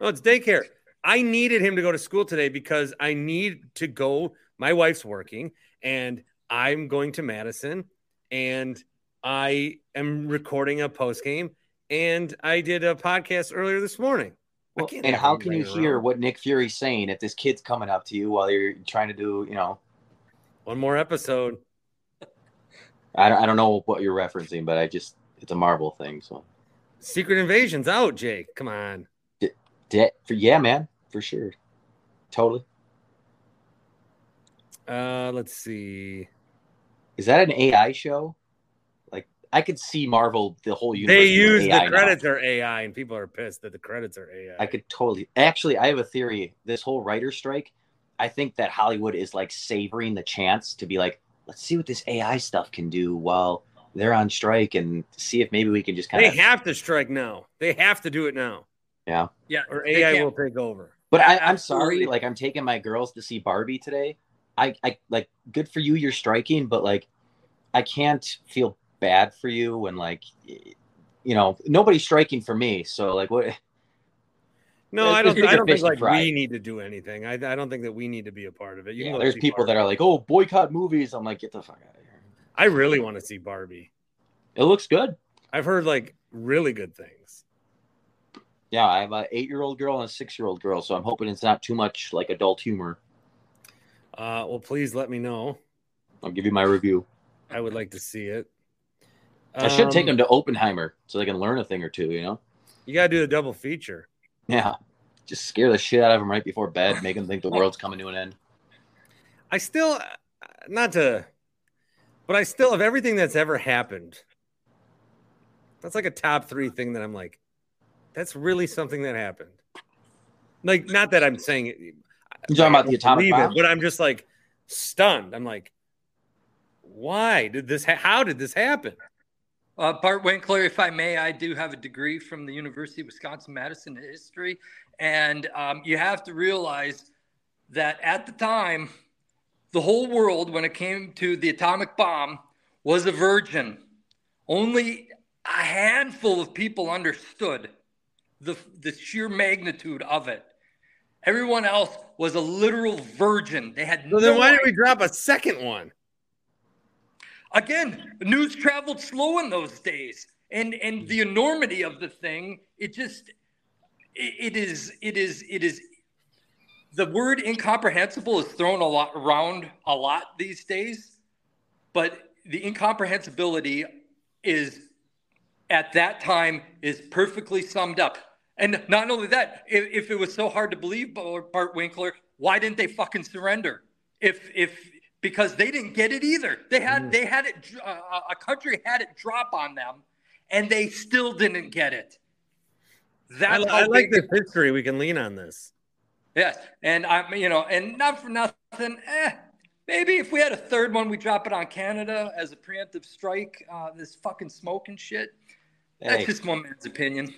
No, it's daycare. I needed him to go to school today because I need to go. My wife's working and I'm going to Madison and I am recording a post game and I did a podcast earlier this morning. Well, and how can you hear around. what Nick Fury's saying if this kid's coming up to you while you're trying to do, you know, one more episode? I don't, I don't know what you're referencing, but I just, it's a Marvel thing. So, Secret Invasion's out, Jake. Come on. De- for, yeah, man, for sure. Totally. Uh, let's see. Is that an AI show? Like, I could see Marvel, the whole universe. They use AI the now. credits are AI, and people are pissed that the credits are AI. I could totally. Actually, I have a theory. This whole writer strike, I think that Hollywood is like savoring the chance to be like, let's see what this AI stuff can do while they're on strike and see if maybe we can just kind of. They have to strike now. They have to do it now, yeah. Yeah, or AI will take over. But I, I'm sorry, like I'm taking my girls to see Barbie today. I, I like good for you, you're striking, but like I can't feel bad for you when like you know nobody's striking for me. So like what? No, I don't. I don't think like we need to do anything. I, I don't think that we need to be a part of it. You Yeah, there's people that are like, oh, boycott movies. I'm like, get the fuck out of here. I really want to see Barbie. It looks good. I've heard like really good things. Yeah, I have an eight year old girl and a six year old girl, so I'm hoping it's not too much like adult humor. Uh, well, please let me know. I'll give you my review. I would like to see it. I should take Um, them to Oppenheimer so they can learn a thing or two. You know? You gotta do the double feature. Yeah. Just scare the shit out of them right before bed, make them think the world's coming to an end. I still, not to, but I still of everything that's ever happened. That's like a top three thing that I'm like, that's really something that happened. Like, not that I'm saying it. You talking about the atomic believe it, bomb? but I'm just like stunned. I'm like, why did this? Ha- how did this happen? Uh, Bart Winkler, if I may, I do have a degree from the University of Wisconsin Madison in history. And um, you have to realize that at the time, the whole world, when it came to the atomic bomb, was a virgin. Only a handful of people understood the, the sheer magnitude of it. Everyone else was a literal virgin. They had So then, why did we drop a second one? Again news traveled slow in those days. And and mm-hmm. the enormity of the thing it just it, it is it is it is the word incomprehensible is thrown a lot around a lot these days but the incomprehensibility is at that time is perfectly summed up. And not only that if, if it was so hard to believe bart winkler why didn't they fucking surrender? If if because they didn't get it either they had they had it uh, a country had it drop on them and they still didn't get it I, that's li- how I like big this history. We can lean on this. Yes, and I'm you know, and not for nothing. Eh, maybe if we had a third one, we drop it on Canada as a preemptive strike. Uh, this fucking smoking shit. That's just one man's opinion.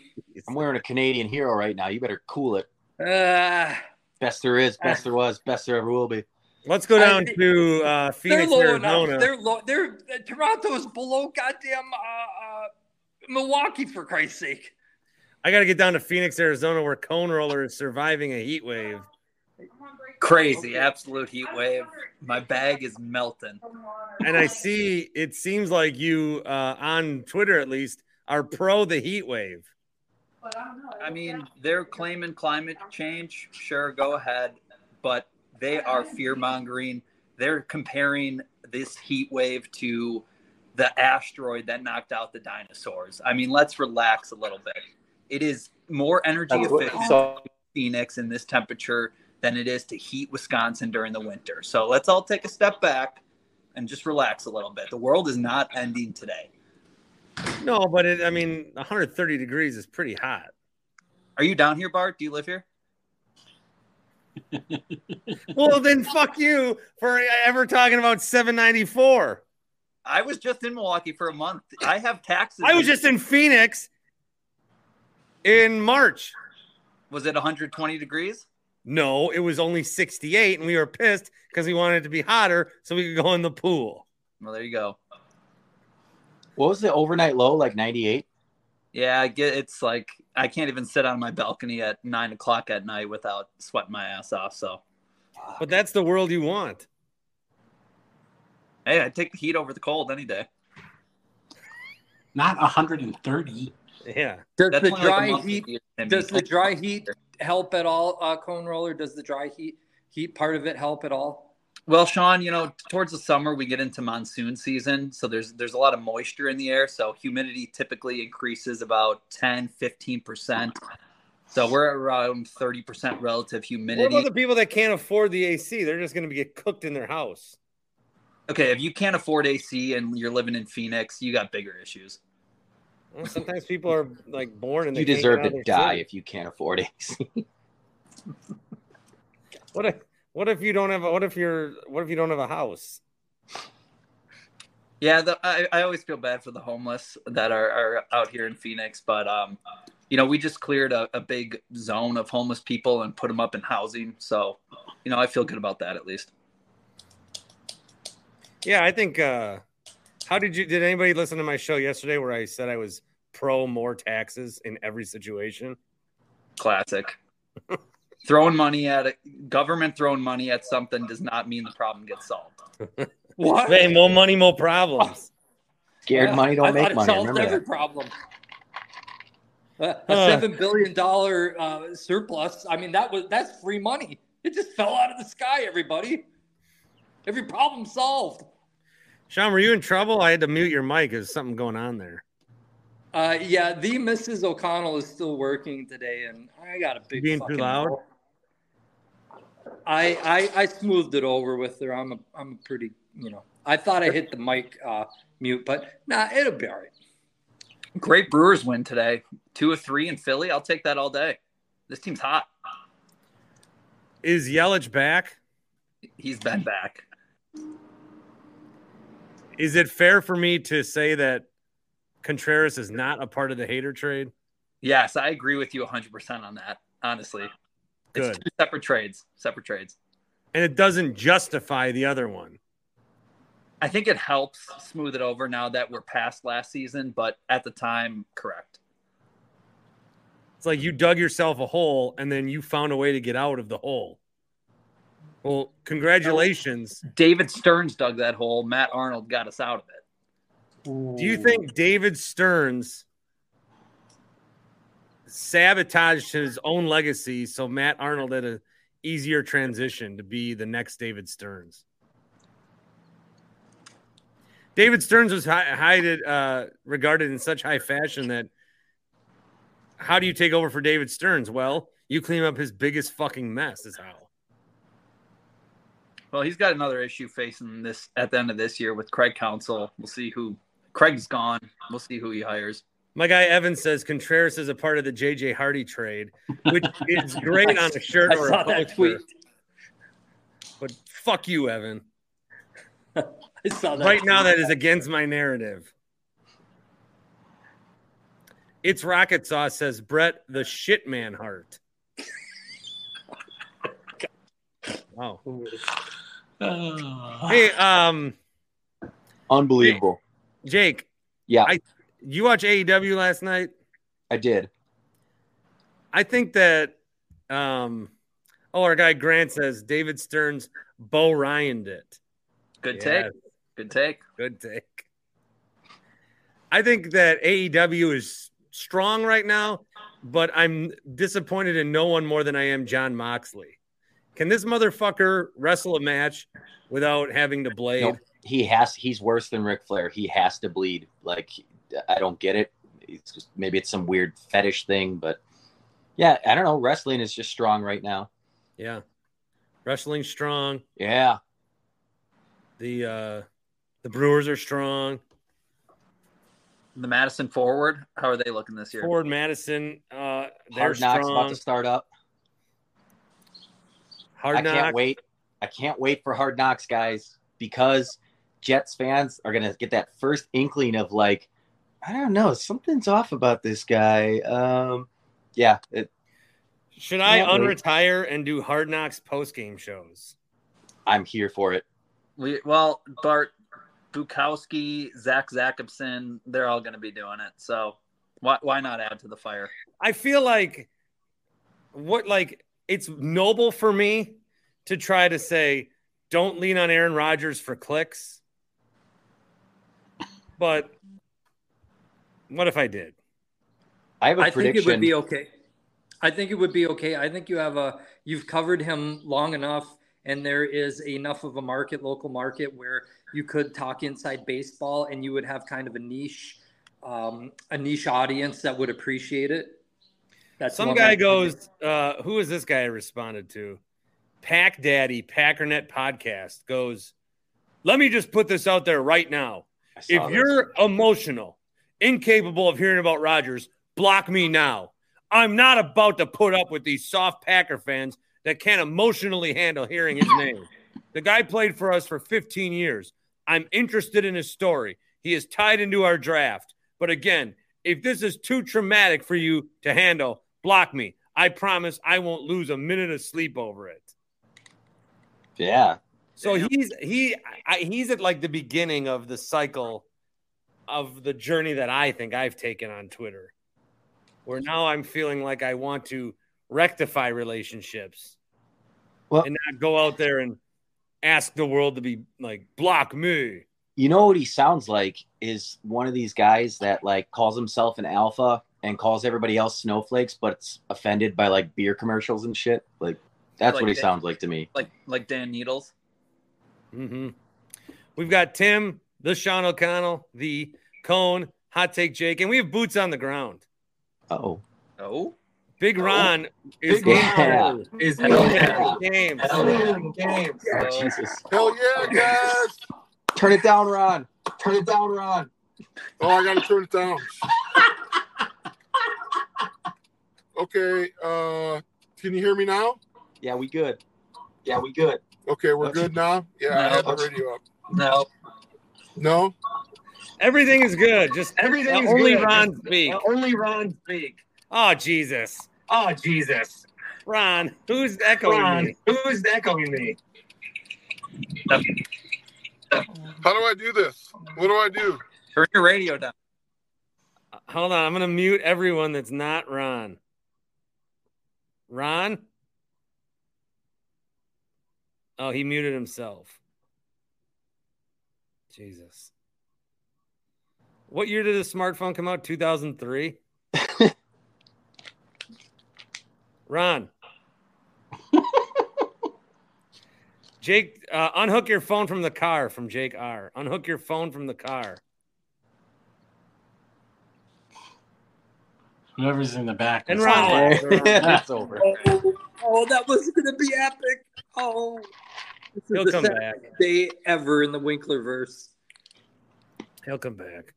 I'm wearing a Canadian hero right now. You better cool it. Uh, Best there is, best there was, best there ever will be. Let's go down think- to uh, they're Phoenix, low Arizona. enough. They're low. They're uh, Toronto's below goddamn uh, uh, Milwaukee for Christ's sake. I got to get down to Phoenix, Arizona, where Cone Roller is surviving a heat wave. Crazy, absolute heat wave. My bag is melting. And I see it seems like you, uh, on Twitter at least, are pro the heat wave. I mean, they're claiming climate change. Sure, go ahead. But they are fear mongering. They're comparing this heat wave to the asteroid that knocked out the dinosaurs. I mean, let's relax a little bit. It is more energy That's efficient so- Phoenix in this temperature than it is to heat Wisconsin during the winter. So let's all take a step back and just relax a little bit. The world is not ending today. No, but it, I mean, 130 degrees is pretty hot. Are you down here, Bart? Do you live here? [laughs] Well, then fuck you for ever talking about 794. I was just in Milwaukee for a month. I have taxes. I was just in Phoenix in March. Was it 120 degrees? No, it was only 68, and we were pissed because we wanted it to be hotter so we could go in the pool. Well, there you go. What was the overnight low? Like 98? Yeah, I get it's like I can't even sit on my balcony at nine o'clock at night without sweating my ass off. So But that's the world you want. hey, I take the heat over the cold any day. Not 130. Yeah. Does That's the only like dry heat of year to me. does the dry heat help at all, uh, Cone Roller? Does the dry heat heat part of it help at all? Well, Sean, you know, towards the summer we get into monsoon season, so there's there's a lot of moisture in the air, so humidity typically increases about 10, 15%. So we're at around 30% relative humidity. What humidity. about the people that can't afford the AC? They're just going to get cooked in their house. okay, if you can't afford AC and you're living in Phoenix, you got bigger issues. Well, sometimes people are like born and they You can't deserve to die city. if you can't afford AC. What a What if you don't have? A, what if you're? What if you don't have a house? Yeah, the, I, I always feel bad for the homeless that are, are out here in Phoenix, but um, you know, we just cleared a, a big zone of homeless people and put them up in housing. So, you know, I feel good about that at least. Yeah, I think. uh How did you? Did anybody listen to my show yesterday where I said I was pro more taxes in every situation? Classic. [laughs] throwing money at it, government throwing money at something does not mean the problem gets solved. [laughs] What? Hey, more money, more problems. Scared Yeah, money don't thought make money. solved Remember every that. problem. A, a seven billion dollar uh, surplus. I mean, that was that's free money. It just fell out of the sky. Everybody, every problem solved. Sean, were you in trouble? I had to mute your mic. There's something going on there. Uh, yeah, the Mrs. O'Connell is still working today, and I got a big Being too loud? no. I, I I smoothed it over with her. I'm a I'm a pretty you know. I thought I hit the mic uh, mute, but nah, it'll be all right. Great Brewers win today. Two of three in Philly. I'll take that all day. This team's hot. Is Yelich back? He's been back. Is it fair for me to say that Contreras is not a part of the Hader trade? Yes, I agree with you 100% on that, honestly. It's two separate trades. Separate trades. And it doesn't justify the other one. I think it helps smooth it over now that we're past last season, but at the time, correct. It's like you dug yourself a hole and then you found a way to get out of the hole. Well, congratulations. David Stearns dug that hole. Matt Arnold got us out of it. Do you think David Stearns sabotaged his own legacy so Matt Arnold had a easier transition to be the next David Stearns? David Stearns was high, high uh, regarded in such high fashion that how do you take over for David Stearns? Well, you clean up his biggest fucking mess. Is how. Well, he's got another issue facing this at the end of this year with Craig Counsell. We'll see who Craig's gone. We'll see who he hires. My guy Evan says Contreras is a part of the JJ Hardy trade, which is [laughs] great on a shirt I or saw a that tweet. But fuck you, Evan. [laughs] I saw that Right now, tweet. that is against my narrative. It's rocket sauce says Brett the shit man heart. Wow. [sighs] Hey, um, Unbelievable. Jake, Yeah, I- you watch AEW last night? I did. I think that um oh our guy Grant says David Stearns Bo Ryan did. Good Yes. take. Good take. Good take. I think that AEW is strong right now, but I'm disappointed in no one more than I am Jon Moxley. Can this motherfucker wrestle a match without having to blade? No, he has. He's worse than Ric Flair. He has to bleed. Like I don't get it. It's just maybe it's some weird fetish thing, but yeah, I don't know. Wrestling is just strong right now. Yeah. Wrestling strong. Yeah, The uh the Brewers are strong. The Madison forward. How are they looking this year? Forward Madison, uh they're Hard Knocks strong. about to start up. Hard I can't Knocks. wait. I can't wait for Hard Knocks, guys, because Jets fans are gonna get that first inkling of like, I don't know, something's off about this guy. Um, yeah, it, Should I Can't wait. unretire and do Hard Knocks post game shows? I'm here for it. We well, Bart Bukowski, Zach Zakobson, they're all going to be doing it. So why why not add to the fire? I feel like what like it's noble for me to try to say don't lean on Aaron Rodgers for clicks. But what if I did? I have a I think it would be okay. I think it would be okay. I think you have a you've covered him long enough, and there is enough of a market, local market, where you could talk inside baseball, and you would have kind of a niche, um, a niche audience that would appreciate it. That's Some guy I- goes, uh, who is this guy I responded to? Pack Daddy, Packernet Podcast goes, let me just put this out there right now. If this. you're emotional, incapable of hearing about Rodgers, block me now. I'm not about to put up with these soft Packer fans that can't emotionally handle hearing his name. The guy played for us for 15 years. I'm interested in his story. He is tied into our draft. But again, if this is too traumatic for you to handle, block me. I promise I won't lose a minute of sleep over it. Yeah. So he's he I, he's at like the beginning of the cycle of the journey that I think I've taken on Twitter, where now I'm feeling like I want to rectify relationships Well- and not go out there and ask the world to be like block me. You know what he sounds like is one of these guys that like calls himself an alpha and calls everybody else snowflakes, but it's offended by like beer commercials and shit. Like that's Like what he that. sounds like to me. Like like Dan Needles. hmm We've got Tim, the Sean O'Connell, the Cone, Hot Take Jake, and we have boots on the ground. Oh, Oh, Big Ron is Yeah. is Yeah. games. Jesus! Hell yeah, guys! Turn it down, Ron. Turn it down, Ron. Oh, I gotta turn it down. Okay, uh, can you hear me now? Yeah, we good. Yeah, we good. Okay, we're good now. Yeah, I had the radio up. no. No, Everything is good. Just Everything uh, only good. Ron Just- speak. uh, only Ron speak. Oh Jesus, Oh Jesus, Ron, who's echoing Ron, me? who's echoing me? how do I do this? What do I do? Turn your radio down. Hold on, I'm gonna mute everyone that's not Ron. Ron. Oh, he muted himself. Jesus. What year did the smartphone come out? 2003? [laughs] Ron. [laughs] Jake, uh, unhook your phone from the car from Jake R. Unhook your phone from the car. Whoever's in the back. And is- Ron. it's [laughs] over. Oh, oh, that was going to be epic. Oh, this He'll the come back. day ever in the Winklerverse. He'll come back.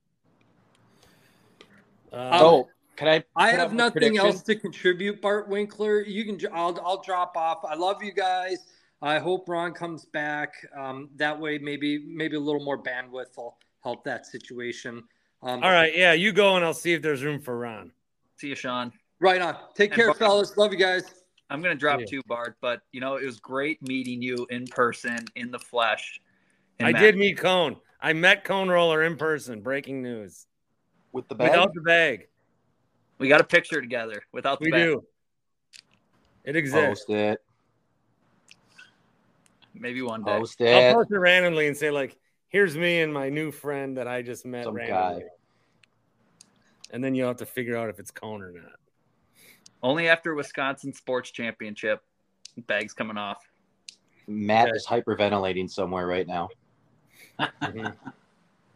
Uh, oh, can I? I have nothing else to contribute, Bart Winkler. You can. I'll. I'll drop off. I love you guys. I hope Ron comes back. Um, that way, maybe maybe a little more bandwidth will help that situation. Um, All right, yeah, you go and I'll see if there's room for Ron. See you, Sean. Right on. Take And care, Bart- fellas. Love you guys. I'm gonna drop Yeah. two, Bart, but you know it was great meeting you in person, in the flesh. in I Mac- did meet Cone. I met Cone Roller in person. Breaking news. With the bag. Without the bag. We got a picture together without the We bag. do. It exists. Post it. Maybe one day. Post I'll it. post it randomly and say, like, here's me and my new friend that I just met Some randomly. guy. And then you'll have to figure out if it's Cone or not. Only after Wisconsin Sports Championship, bags coming off. Matt Okay. is hyperventilating somewhere right now. Mhm.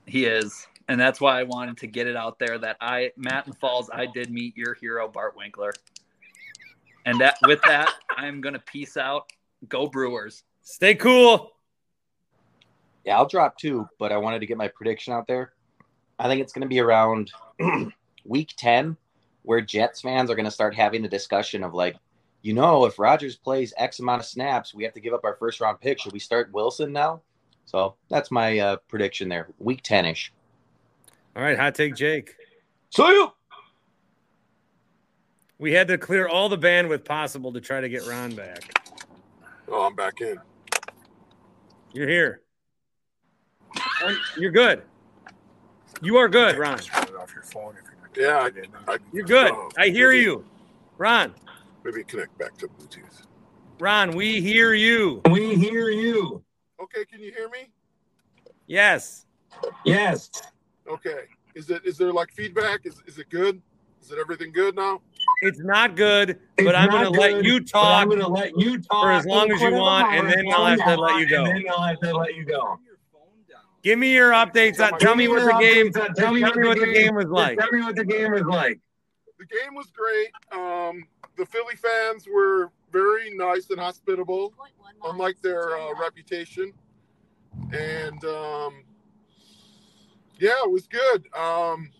He is, and that's why I wanted to get it out there that I, Matt and Falls, I did meet your hero Bart Winkler. And that with that, [laughs] I'm gonna peace out. Go Brewers. Stay cool. Yeah, I'll drop two, but I wanted to get my prediction out there. I think it's going to be around [clears throat] week 10 where Jets fans are going to start having a discussion of like, you know, if Rodgers plays X amount of snaps, we have to give up our first round pick. Should we start Wilson now? So that's my uh, prediction there. Week 10 ish. All right, hot take Jake. So you. We had to clear all the bandwidth possible to try to get Ron back. Oh, I'm back in. You're here. You're good. You are good, Ron. Off your phone if you're Yeah, I, I, You're good. oh, I hear maybe- you. Ron, Maybe connect back to Bluetooth. Ron, we hear you. We hear you. Okay, can you hear me? Yes. Yes. Okay. Is it is there like feedback? Is is it good? Is it everything good now? It's not good, It's but I'm going not to let you talk. I'm going to let you talk for as long as you want, and then I'll have to let you go. And then I'll have to let you go. Give me your updates on. Tell me what the game. Tell Tell me what the game was like. Tell me what the game was like. The game was great. Um, the Philly fans were very nice and hospitable, unlike their uh, reputation. And um, yeah, it was good. Um,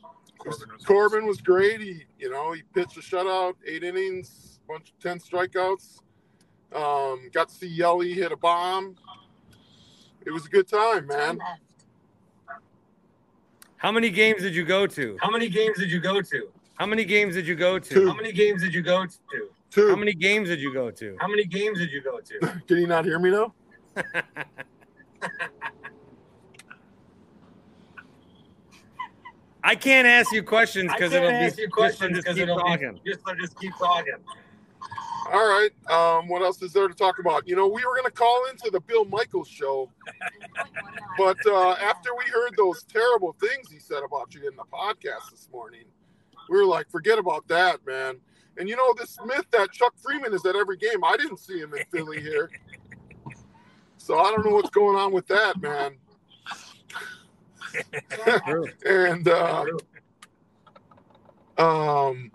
Corbin was, great. He, you know, he pitched a shutout, eight innings, bunch of ten strikeouts. Um, got to see Yelly hit a bomb. It was a good time, man. How many games did you go to? How many games did you go to? How many games did you go to? Two. How many games did you go to? Two. How many games did you go to? How many games did you go to? [laughs] Can you not hear me now? [laughs] I can't ask you questions because it'll be ask you questions just because keep it'll talking. be just just keep talking. All right. Um, what else is there to talk about? You know, we were going to call into the Bill Michaels show, but uh, after we heard those terrible things he said about you in the podcast this morning, we were like, forget about that, man. And you know, this myth that Chuck Freeman is at every game, I didn't see him in Philly here. So I don't know what's going on with that, man. [laughs] and uh, um,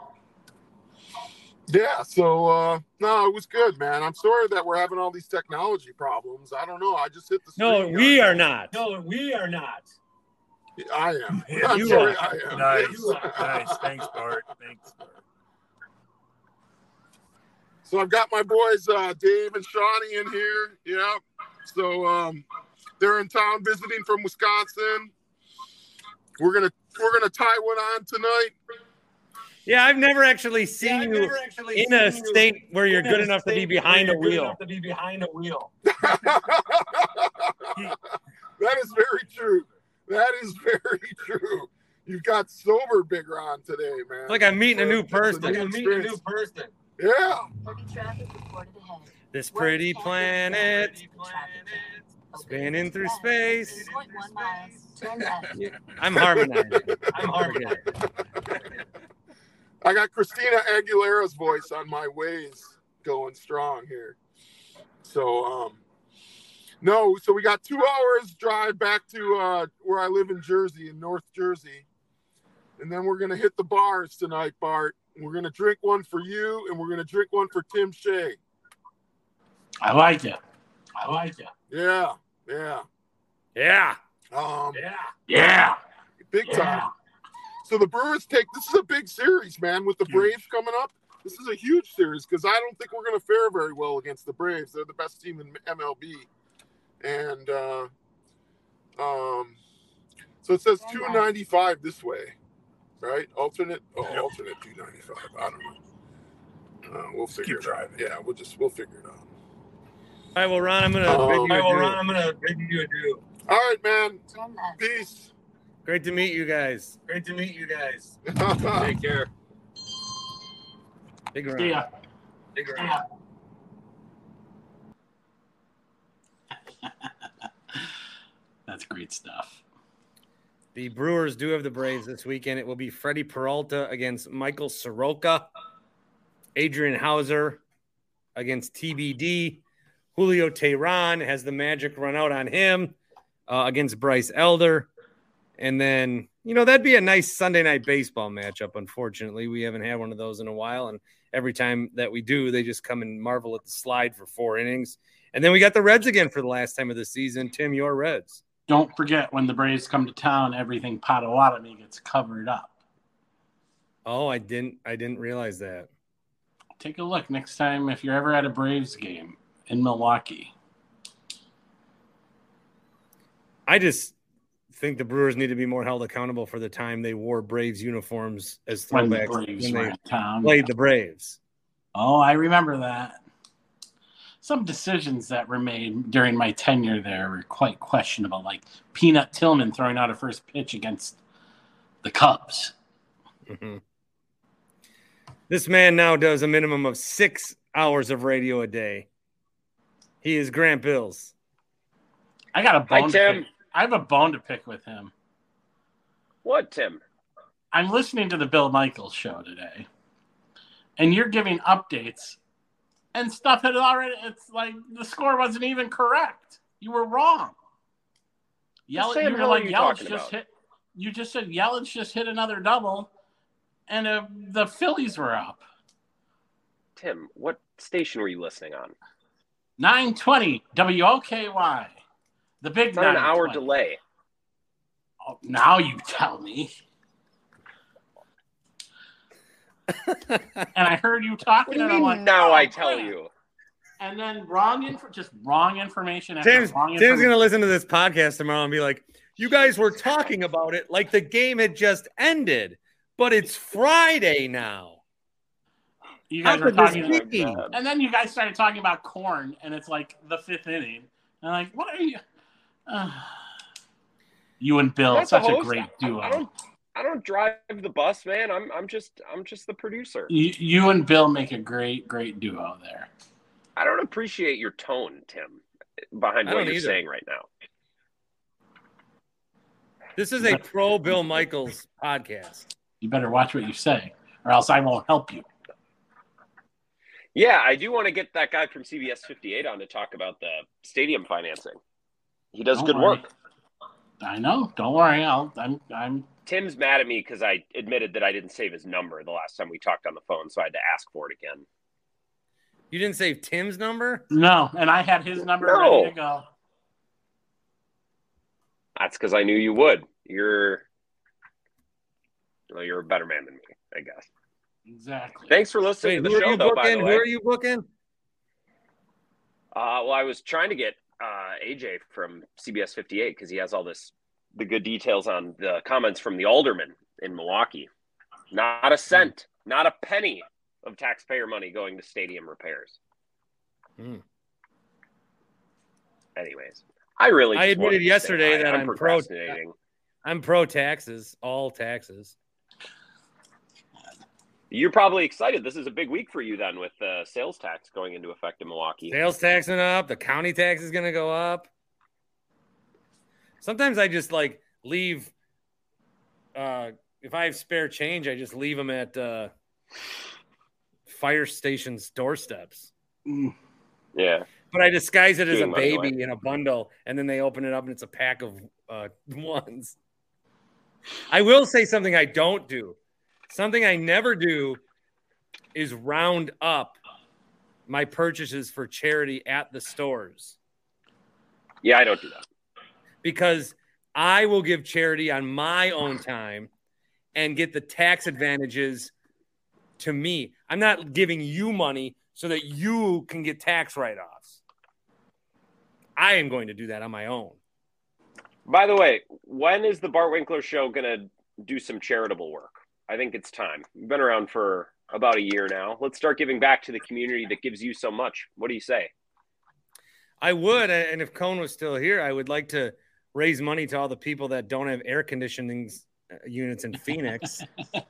yeah, so uh, no, it was good, man. I'm sorry that we're having all these technology problems. I don't know. I just hit the. No, we guard. are not. No, we are not. I am. [laughs] Yeah, you sorry, are. I am. Nice, Yes. nice. [laughs] Thanks, Bart. Thanks. So I've got my boys uh, Dave and Shawnee in here. Yeah. So um, they're in town visiting from Wisconsin. We're gonna we're gonna tie one on tonight. Yeah, I've never actually seen I've you never actually in a seen you state where you're good enough to be behind a where you're good wheel. To be behind a wheel. that is very true. That is very true. You've got sober Big Ron today, man. It's like I'm meeting a new person. Like I'm meeting a new person. Yeah. This pretty planet spinning through space. I'm harmonizing. I'm harmonizing. I got Christina Aguilera's voice on my ways going strong here. So um no, so we got two hours drive back to uh where I live in Jersey, in North Jersey. And then we're gonna hit the bars tonight, Bart. We're gonna drink one for you and we're gonna drink one for Tim Shea. I like it. I like it. Yeah, yeah. Yeah. Um Yeah. Yeah. big Yeah. time. So the Brewers take this is a big series, man, with the Huge. Braves coming up. This is a huge series because I don't think we're going to fare very well against the Braves. They're the best team in MLB, and uh, um, so it says two ninety five this way, right? Alternate, oh, alternate two ninety five. I don't know. Uh, we'll figure Keep it out. Yeah, we'll just we'll figure it out. All right, well, Ron, I'm gonna Um, bid you right, well. Ron, I'm gonna bid you adieu. All right, man. Peace. Great to meet you guys. Great to meet you guys. [laughs] Take care. Big Ron. See ya. Take care. Yeah. That's great stuff. The Brewers do have the Braves this weekend. It will be Freddie Peralta against Michael Soroka, Adrian Houser against TBD. Julio Teheran has the magic run out on him uh, against Bryce Elder. And then, you know, that'd be a nice Sunday night baseball matchup. Unfortunately, we haven't had one of those in a while. And every time that we do, they just come and marvel at the slide for four innings. And then we got the Reds again for the last time of the season. Tim, your Reds. Don't forget when the Braves come to town, everything Potawatomi gets covered up. Oh, I didn't I didn't realize that. Take a look next time if you're ever at a Braves game in Milwaukee. I just think the Brewers need to be more held accountable for the time they wore Braves uniforms as When the throwbacks when they played the Braves. Oh, I remember that. Some decisions that were made during my tenure there were quite questionable, like Peanut Tillman throwing out a first pitch against the Cubs. Mhm. This man now does a minimum of six hours of radio a day. He is Grant Bills. I got a Hi, bone. to pick. I have a bone to pick with him. What, Tim? I'm listening to the Bill Michaels show today, and you're giving updates, and stuff had already. It's like the score wasn't even correct. You were wrong. Yell, Sam you were like Yelich just about? hit. You just said Yelich just hit another double, and uh, the Phillies were up. Tim, what station were you listening on? 920 WOKY. The big It's on an hour 920. delay. Oh, now you tell me. [laughs] and I heard you What talking, do you and I'm like, now oh, I tell crap. you? and then wrong info, just wrong information. After Tim's, wrong Tim's information. gonna listen to this podcast tomorrow and be like, "You guys were talking about it like the game had just ended, but it's Friday now." You guys How were talking, be? and then you guys started talking about corn, and it's like the fifth inning. And I'm like, what are you? Uh, [sighs] you and Bill, That's such a host. great I duo. don't. I don't drive the bus, man. I'm. I'm just. I'm just the producer. You, you and Bill make a great, great duo there. I don't appreciate your tone, Tim, behind what you're either. saying right now. This is a pro Bill Michaels podcast. You better watch what you say, or else I won't help you. Yeah, I do want to get that guy from CBS 58 on to talk about the stadium financing. He does Don't good worry. work. I know. Don't worry. I'll. I'm. I'm. Tim's mad at me because I admitted that I didn't save his number the last time we talked on the phone, so I had to ask for it again. You didn't save Tim's number? No, and I had his number No. ready to go. That's because I knew you would. You're, well, you're a better man than me, I guess. Exactly. Thanks for listening Wait, to the are show, you though. By booking? the Who are you booking? Uh, well, I was trying to get uh, AJ from CBS 58 because he has all this the good details on the comments from the alderman in Milwaukee. Not a cent, not a penny of taxpayer money going to stadium repairs. Hmm. Anyways, I really I admitted yesterday that I'm, I'm pro- I'm pro taxes, all taxes. You're probably excited. This is a big week for you then, with uh, sales tax going into effect in Milwaukee. Sales tax taxing up, the county tax is going to go up. Sometimes I just like leave. Uh, if I have spare change, I just leave them at uh, fire stations' doorsteps. Yeah. But I disguise it as a Doing money baby away. in a bundle, and then they open it up, and it's a pack of uh, [laughs] ones. I will say something I don't do. Something I never do is round up my purchases for charity at the stores Yeah, I don't do that. because I will give charity on my own time and get the tax advantages to me. I'm not giving you money so that you can get tax write offs. I am going to do that on my own. By the way, when is the Bart Winkler show going to do some charitable work? I think it's time. We've been around for about a year now. Let's start giving back to the community that gives you so much. What do you say? I would, and if Cone was still here, I would like to raise money to all the people that don't have air conditioning uh, units in Phoenix. [laughs]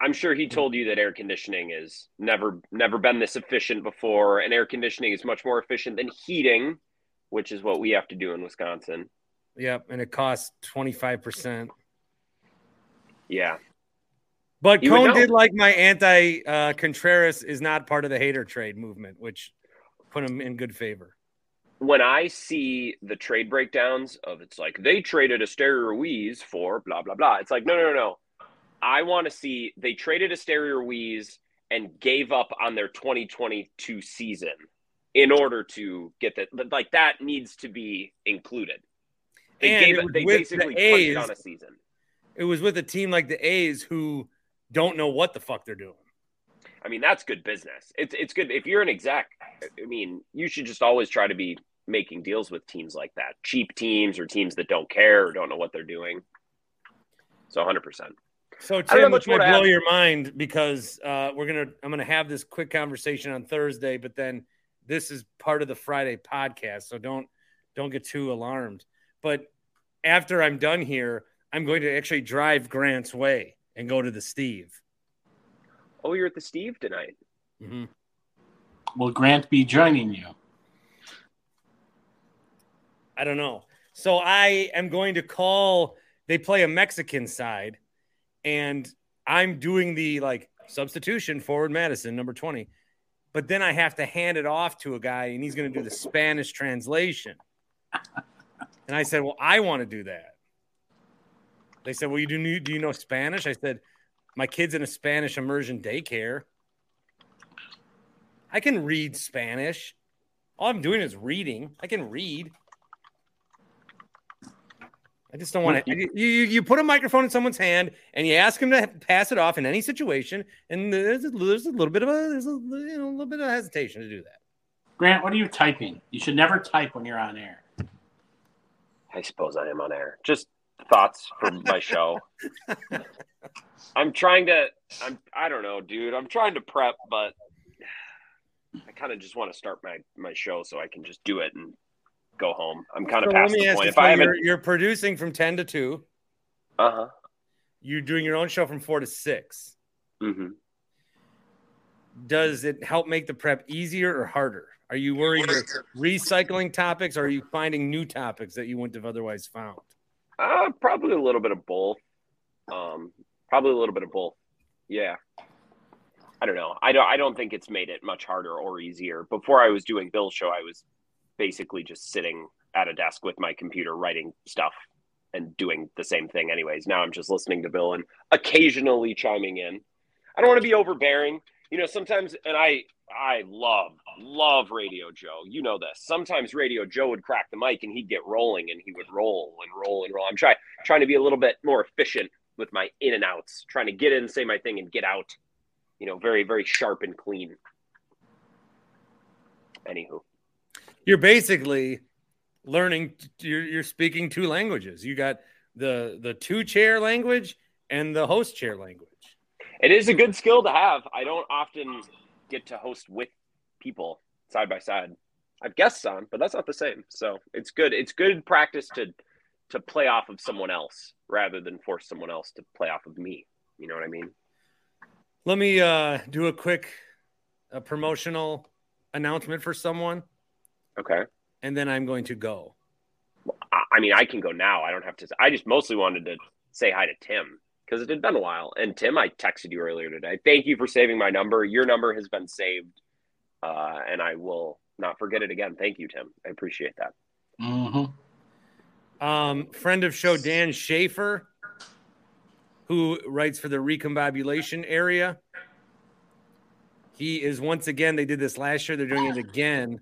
I'm sure he told you that air conditioning is never never been this efficient before, and air conditioning is much more efficient than heating, which is what we have to do in Wisconsin. yep, and it costs 25%. Yeah. But You did like my anti uh, Contreras is not part of the Hader trade movement, which put him in good favor. When I see the trade breakdowns of it's like they traded Esteury Ruiz for blah blah blah, it's like no no no no. I want to see they traded Esteury Ruiz and gave up on their 2022 season in order to get that. Like that needs to be included. They And gave it. They basically the punched on a season. It was with a team like the A's who don't know what the fuck they're doing. I mean, that's good business. It's it's good if you're an exec. I mean, you should just always try to be making deals with teams like that, cheap teams or teams that don't care or don't know what they're doing. So 100. percent So Tim, much which might to blow your mind because uh, we're gonna I'm gonna have this quick conversation on Thursday, but then this is part of the Friday podcast, so don't don't get too alarmed. But after I'm done here, I'm going to actually drive Grant's Way and go to the Steve. Oh, you're at the Steve tonight. Mm-hmm. Will Grant be joining you? I don't know. So I am going to call. They play a Mexican side, and I'm doing the like substitution forward Madison number twenty, but then I have to hand it off to a guy, and he's going to do the Spanish translation. And I said, "Well, I want to do that." They said, "Well, you do do you know Spanish?" I said, "My kid's in a Spanish immersion daycare. I can read Spanish. All I'm doing is reading. I can read." I just don't want to. You, you you put a microphone in someone's hand and you ask them to pass it off in any situation, and there's a, there's a little bit of a there's a you know, a little bit of hesitation to do that. Grant, what are you typing? You should never type when you're on air. I suppose I am on air. Just thoughts for my [laughs] show. I'm trying to. I'm. I don't know, dude. I'm trying to prep, but I kind of just want to start my my show so I can just do it and go home. I'm kind of So past the point. If I haven't, you're, you're producing from ten to two. uh huh. You're doing your own show from four to six. hmm Does it help make the prep easier or harder? Are you worried recycling topics, or are you finding new topics that you wouldn't have otherwise found? Uh, probably a little bit of both. Um, probably a little bit of both. Yeah. I don't know. I don't. I don't think it's made it much harder or easier. Before I was doing Bill's show, I was basically just sitting at a desk with my computer writing stuff and doing the same thing. Anyways, now I'm just listening to Bill and occasionally chiming in. I don't want to be overbearing. You know, sometimes, and I, I love, love Radio Joe. You know this. Sometimes Radio Joe would crack the mic and he'd get rolling and he would roll and roll and roll. I'm trying, trying to be a little bit more efficient with my in and outs, trying to get in, say my thing, and get out. You know, very, very sharp and clean. Anywho, You're basically learning. You're you're speaking two languages. You got the the two chair language and the host chair language. It is a good skill to have. I don't often get to host with people side by side. I've guests on, but that's not the same. So it's good. It's good practice to to play off of someone else rather than force someone else to play off of me. You know what I mean? Let me uh, do a quick uh, promotional announcement for someone, Okay. and then I'm going to go. I, I mean, I can go now. I don't have to. I just mostly wanted to say hi to Tim because it had been a while. And Tim, I texted you earlier today. Thank you for saving my number. Your number has been saved, uh, and I will not forget it again. Thank you, Tim. I appreciate that. Mm-hmm. Um, friend of show Dan Shafer, who writes for the recombobulation area. He is once again. They did this last year. They're doing it again.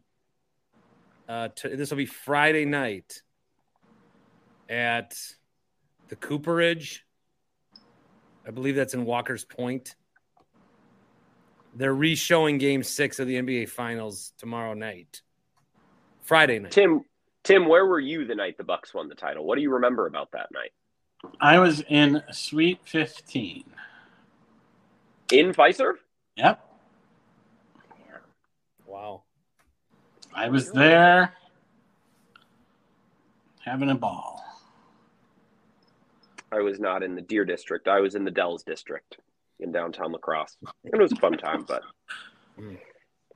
Uh, to, this will be Friday night at the Cooperage. I believe that's in Walker's Point. They're re-showing Game Six of the NBA Finals tomorrow night, Friday night. Tim, Tim, where were you the night the Bucks won the title? What do you remember about that night I was in Suite 15. in Fiserv? Yep. Wow. I was there having a ball. I was not in the Deer District. I was in the Dells District in downtown La Crosse. It was a fun time, but [laughs]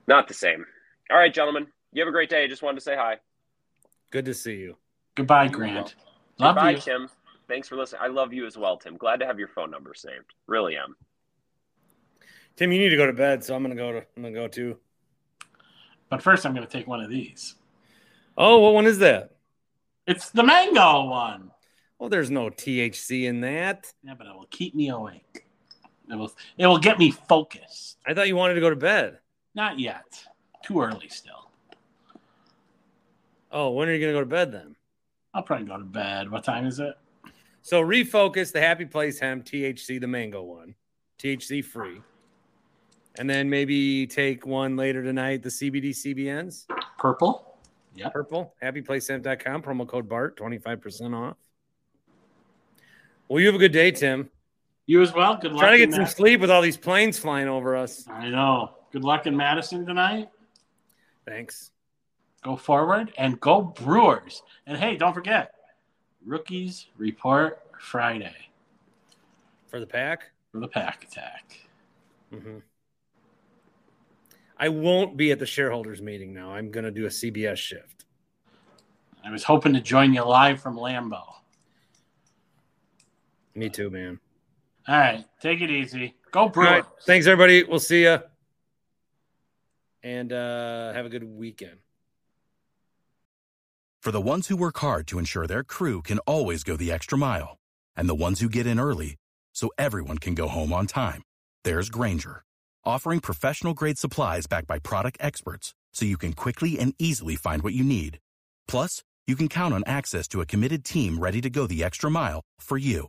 not the same. All right, gentlemen. You have a great day. I just wanted to say hi. Good to see you. Goodbye, Grant. Love Goodbye, you. Tim. Thanks for listening. I love you as well, Tim. Glad to have your phone number saved. Really am. Tim, you need to go to bed, so I'm gonna go to I'm gonna go too. But first, I'm going to take one of these. Oh, what one is that? It's the mango one. Well, there's no THC in that. Yeah, but it will keep me awake. It will. It will get me focused. I thought you wanted to go to bed. Not yet. Too early still. Oh, when are you gonna go to bed then? I'll probably go to bed. What time is it? So refocus the Happy Place Hemp THC, the mango one, THC free, and then maybe take one later tonight, the CBD CBNs, Purple. Yeah. purple. HappyPlaceHemp.com promo code Bart, twenty five percent off. Well, you have a good day, Tim. You as well. Good luck. Try to get some sleep with all these planes flying over us. I know. Good luck in Madison tonight. Thanks. Go forward and go Brewers. And hey, don't forget, rookies report Friday For the pack. for the pack attack. hmm I won't be at the shareholders meeting now. I'm going to do a CBS shift. I was hoping to join you live from Lambeau. All Me too, man. All right. take it easy. Go All Brewers. right. Thanks, everybody. We'll see you. And uh, have a good weekend. For the ones who work hard to ensure their crew can always go the extra mile, and the ones who get in early so everyone can go home on time, there's Grainger, offering professional grade supplies backed by product experts so you can quickly and easily find what you need. Plus, you can count on access to a committed team ready to go the extra mile for you.